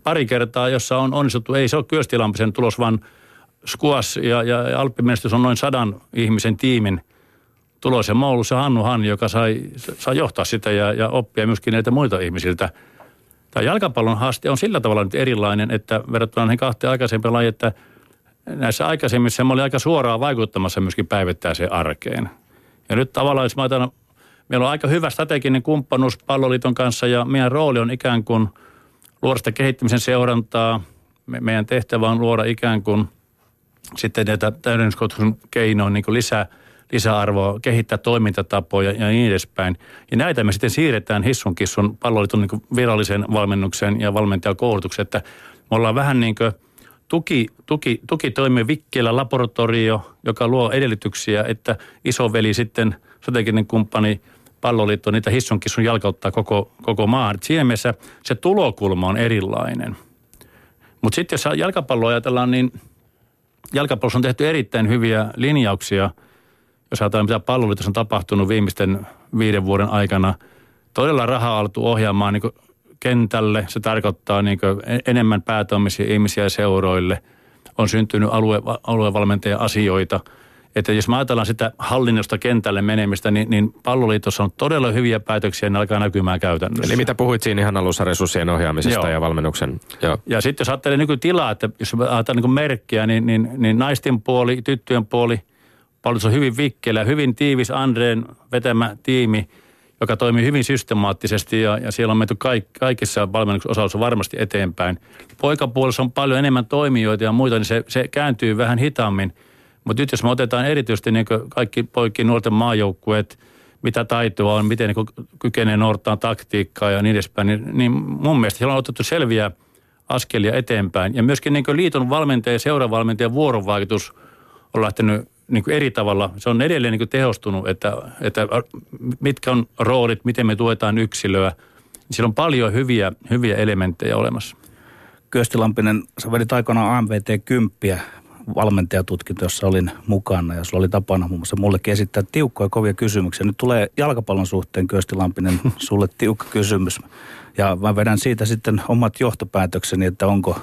pari kertaa, jossa on onnistuttu. Ei se ole Kyöstilampisen tulos, vaan Skuas ja, ja, ja Alppimenestys on noin sadan ihmisen tiimin tulos. Ja mä oon ollut se Hannu Han, joka sai, sai johtaa sitä ja, ja oppia myöskin näitä muita ihmisiltä – Tämä jalkapallon haaste on sillä tavalla nyt erilainen, että verrattuna näihin kahteen aikaisempaan lajiin, että näissä aikaisemmissa me oli aika suoraan vaikuttamassa myöskin päivittäiseen arkeen. Ja nyt tavallaan, jos mä ajatellaan, meillä on aika hyvä strateginen kumppanuus palloliiton kanssa ja meidän rooli on ikään kuin luoda sitä kehittymisen seurantaa. Me, meidän tehtävä on luoda ikään kuin sitten näitä täydennyskoulutuksen keinoin niin lisää, lisäarvoa, kehittää toimintatapoja ja niin edespäin. Ja näitä me sitten siirretään Hissun Kissun palloliiton niin virallisen valmennuksen ja valmentajakoulutuksen, että me ollaan vähän niin kuin tuki, tuki, tuki toimii vikkeellä laboratorio, joka luo edellytyksiä, että isoveli sitten strateginen kumppani palloliitto niitä Hissun Kissun jalkauttaa koko, koko maan. Siinä mielessä se tulokulma on erilainen. Mutta sitten jos jalkapalloa ajatellaan, niin jalkapallossa on tehty erittäin hyviä linjauksia, jos ajatellaan mitä palloliitossa on tapahtunut viimeisten viiden vuoden aikana. Todella rahaa altu ohjaamaan niin kentälle. Se tarkoittaa niin enemmän päätoimisia ihmisiä seuroille. On syntynyt alue, aluevalmentajan asioita. Että jos ajatellaan sitä hallinnosta kentälle menemistä, niin, niin palloliitossa on todella hyviä päätöksiä ja ne alkaa näkymään käytännössä. Eli mitä puhuit siinä ihan alussa resurssien ohjaamisesta Joo. ja valmennuksen. Joo. Ja sitten jos ajattelee nykytilaa, että jos ajatellaan niin merkkiä, niin, niin, niin naisten puoli, tyttöjen puoli, paljon on hyvin vikkelä, hyvin tiivis Andreen vetämä tiimi – joka toimii hyvin systemaattisesti ja, ja siellä on menty kaik, kaikissa valmennuksen osalla varmasti eteenpäin. Poikapuolessa on paljon enemmän toimijoita ja muita, niin se, se kääntyy vähän hitaammin. Mutta nyt jos me otetaan erityisesti niin kaikki poikki nuorten maajoukkueet, mitä taitoa on, miten niin kykenee noudattaa taktiikkaa ja niin edespäin, niin, niin mun mielestä siellä on otettu selviä askelia eteenpäin. Ja myöskin niin liiton valmentaja ja seuravalmentajan vuorovaikutus on lähtenyt niin kuin eri tavalla, se on edelleen niin kuin tehostunut, että, että mitkä on roolit, miten me tuetaan yksilöä. Siellä on paljon hyviä, hyviä elementtejä olemassa. Kyöstilampinen, sä vedit aikanaan AMVT 10 valmentajatutkinto, jossa olin mukana ja sulla oli tapana muun muassa mullekin esittää tiukkoja kovia kysymyksiä. Nyt tulee jalkapallon suhteen Kyöstilampinen sulle tiukka kysymys ja mä vedän siitä sitten omat johtopäätökseni, että onko,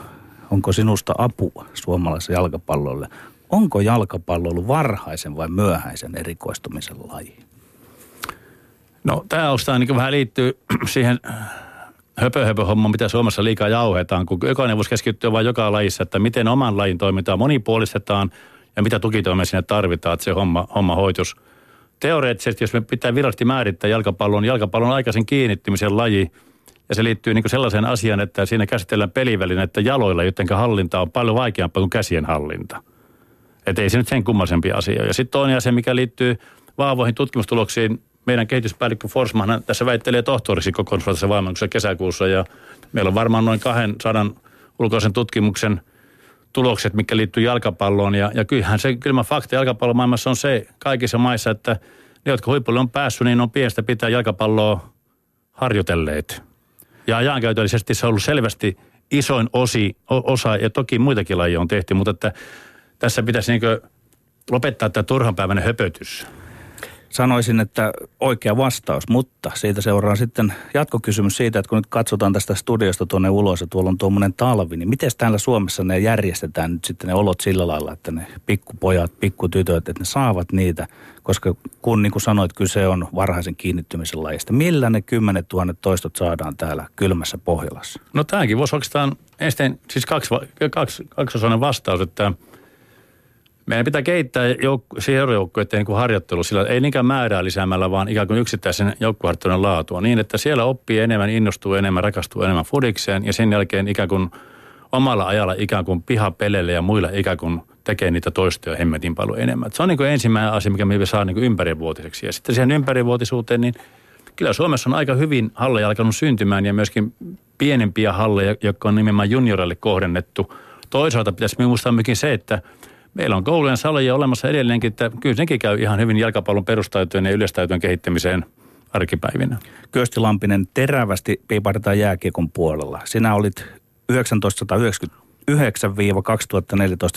onko sinusta apua suomalaisessa jalkapallolle onko jalkapallo ollut varhaisen vai myöhäisen erikoistumisen laji? No tämä ostaa niin vähän liittyy siihen höpö, höpö homma, mitä Suomessa liikaa jauhetaan, kun jokainen voisi keskittyä vain joka lajissa, että miten oman lajin toimintaa monipuolistetaan ja mitä tukitoimia sinne tarvitaan, että se homma, homma hoitus. Teoreettisesti, jos me pitää virallisesti määrittää jalkapallon, jalkapallon aikaisen kiinnittymisen laji, ja se liittyy niin sellaiseen asiaan, että siinä käsitellään pelivälineitä jaloilla, joten hallinta on paljon vaikeampaa kuin käsien hallinta. Että ei se nyt sen kummallisempi asia. Ja sitten toinen asia, mikä liittyy vaavoihin tutkimustuloksiin, meidän kehityspäällikkö Forsman tässä väittelee tohtoriksi kokonaisvaltaisessa valmennuksessa kesäkuussa ja meillä on varmaan noin 200 ulkoisen tutkimuksen tulokset, mikä liittyy jalkapalloon. Ja, ja kyllähän se kylmä fakta jalkapallomaailmassa on se kaikissa maissa, että ne, jotka huipulle on päässyt, niin on pienestä pitää jalkapalloa harjoitelleet. Ja ajankäytöllisesti se on ollut selvästi isoin osi, osa, ja toki muitakin lajeja on tehty, mutta että tässä pitäisi niin lopettaa tämä turhanpäiväinen höpötys. Sanoisin, että oikea vastaus, mutta siitä seuraa sitten jatkokysymys siitä, että kun nyt katsotaan tästä studiosta tuonne ulos ja tuolla on tuommoinen talvi, niin miten täällä Suomessa ne järjestetään nyt sitten ne olot sillä lailla, että ne pikkupojat, pikkutytöt, että ne saavat niitä, koska kun niin kuin sanoit, kyse on varhaisen kiinnittymisen lajista. Millä ne kymmenet tuhannet toistot saadaan täällä kylmässä Pohjolassa? No tämäkin voisi oikeastaan ensin, siis kaksi, kaksi, vastaus, että – meidän pitää kehittää jouk- seurajoukkueiden niin harjoittelu sillä ei niinkään määrää lisäämällä, vaan ikään kuin yksittäisen joukkueharjoittelun laatua niin, että siellä oppii enemmän, innostuu enemmän, rakastuu enemmän fudikseen ja sen jälkeen ikään kuin omalla ajalla ikään kuin pihapeleille ja muilla ikään kuin tekee niitä toistoja hemmetin paljon enemmän. Se on niin kuin ensimmäinen asia, mikä me saa niin ympärivuotiseksi. Ja sitten siihen ympärivuotisuuteen, niin kyllä Suomessa on aika hyvin halleja alkanut syntymään ja myöskin pienempiä halleja, jotka on nimenomaan juniorille kohdennettu. Toisaalta pitäisi muistaa myöskin se, että meillä on koulujen saloja olemassa edelleenkin, että kyllä senkin käy ihan hyvin jalkapallon perustaitojen ja yleistaitojen kehittämiseen arkipäivinä. Kyösti Lampinen, terävästi piipartaa jääkiekon puolella. Sinä olit 1999-2014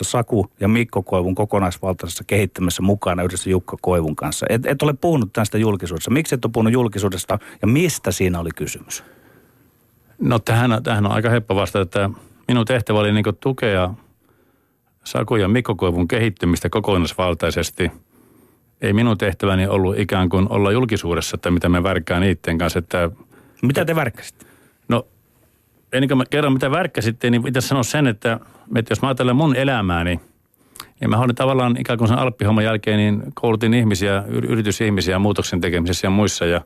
Saku ja Mikko Koivun kokonaisvaltaisessa kehittämässä mukana yhdessä Jukka Koivun kanssa. Et, et ole puhunut tästä julkisuudessa. Miksi et ole puhunut julkisuudesta ja mistä siinä oli kysymys? No tähän, tähän on aika heppo vastata, että minun tehtävä oli niin tukea Saku ja Mikko Koivun kehittymistä kokonaisvaltaisesti. Ei minun tehtäväni ollut ikään kuin olla julkisuudessa, että mitä me värkkään niiden kanssa. Että, mitä te värkkäsitte? No ennen kuin mä kerron mitä värkkäsitte, niin pitäisi sanoa sen, että, että jos mä ajattelen mun elämääni, niin mä olin tavallaan ikään kuin sen Alppihomman jälkeen, niin koulutin ihmisiä, yritysihmisiä muutoksen tekemisessä ja muissa. Ja,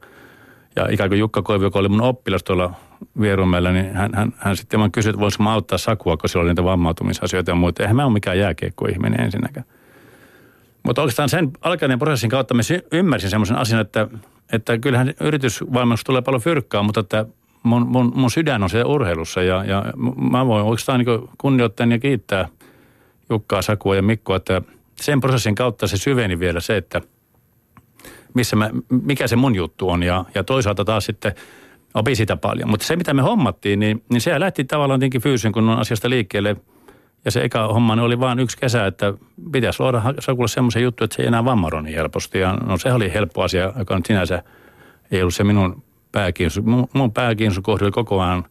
ja ikään kuin Jukka Koivi, joka oli mun oppilas tuolla Vierumäellä, niin hän, hän, hän sitten vaan kysyi, että voisiko mä auttaa Sakua, kun sillä oli niitä vammautumisasioita ja muuta. Eihän mä ole mikään jääkiekkoihminen ensinnäkään. Mutta oikeastaan sen alkainen prosessin kautta mä ymmärsin semmoisen asian, että, että kyllähän yritysvalmennus tulee paljon fyrkkaa, mutta että mun, mun, mun sydän on siellä urheilussa ja, ja mä voin oikeastaan niin kunnioittaa ja kiittää Jukkaa, Sakua ja Mikkoa, että sen prosessin kautta se syveni vielä se, että missä mä, mikä se mun juttu on ja, ja toisaalta taas sitten opin sitä paljon. Mutta se, mitä me hommattiin, niin, niin se lähti tavallaan tietenkin fyysisen kun on asiasta liikkeelle. Ja se eka homma oli vain yksi kesä, että pitäisi luoda Sakulle semmoisen juttu, että se ei enää vammaro niin helposti. Ja no se oli helppo asia, joka nyt sinänsä ei ollut se minun pääkiinnostus. Mun, mun pääkiinnostus kohdalla koko ajan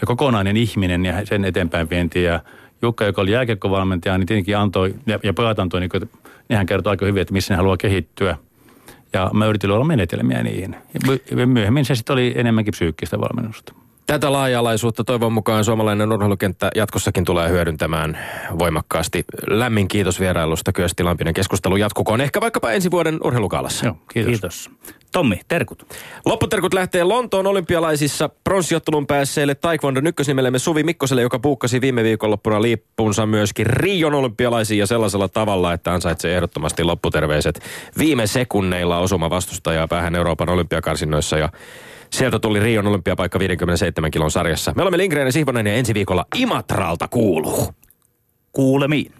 se kokonainen ihminen ja sen eteenpäin vienti. Ja Jukka, joka oli jääkiekkovalmentaja, niin tietenkin antoi, ja, ja pojat antoi, niin, kuin, niin hän kertoi aika hyvin, että missä ne haluaa kehittyä. Ja mä yritin olla menetelmiä niihin. Ja myöhemmin se sitten oli enemmänkin psyykkistä valmennusta. Tätä laaja-alaisuutta toivon mukaan suomalainen urheilukenttä jatkossakin tulee hyödyntämään voimakkaasti. Lämmin kiitos vierailusta. Kyösti Lampinen keskustelu jatkukoon ehkä vaikkapa ensi vuoden urheilukaalassa. Joo, kiitos. kiitos. Tommi, terkut. Lopputerkut lähtee Lontoon olympialaisissa pronssiottelun päässeelle Taekwondo ykkösnimelemme Suvi Mikkoselle, joka puukkasi viime viikonloppuna liippunsa myöskin Rion olympialaisiin ja sellaisella tavalla, että ansaitsee ehdottomasti lopputerveiset viime sekunneilla osuma vastustajaa päähän Euroopan olympiakarsinnoissa ja Sieltä tuli Rion olympiapaikka 57 kilon sarjassa. Me olemme Lindgren ja Sihvonen ja ensi viikolla Imatralta kuuluu. Kuulemiin.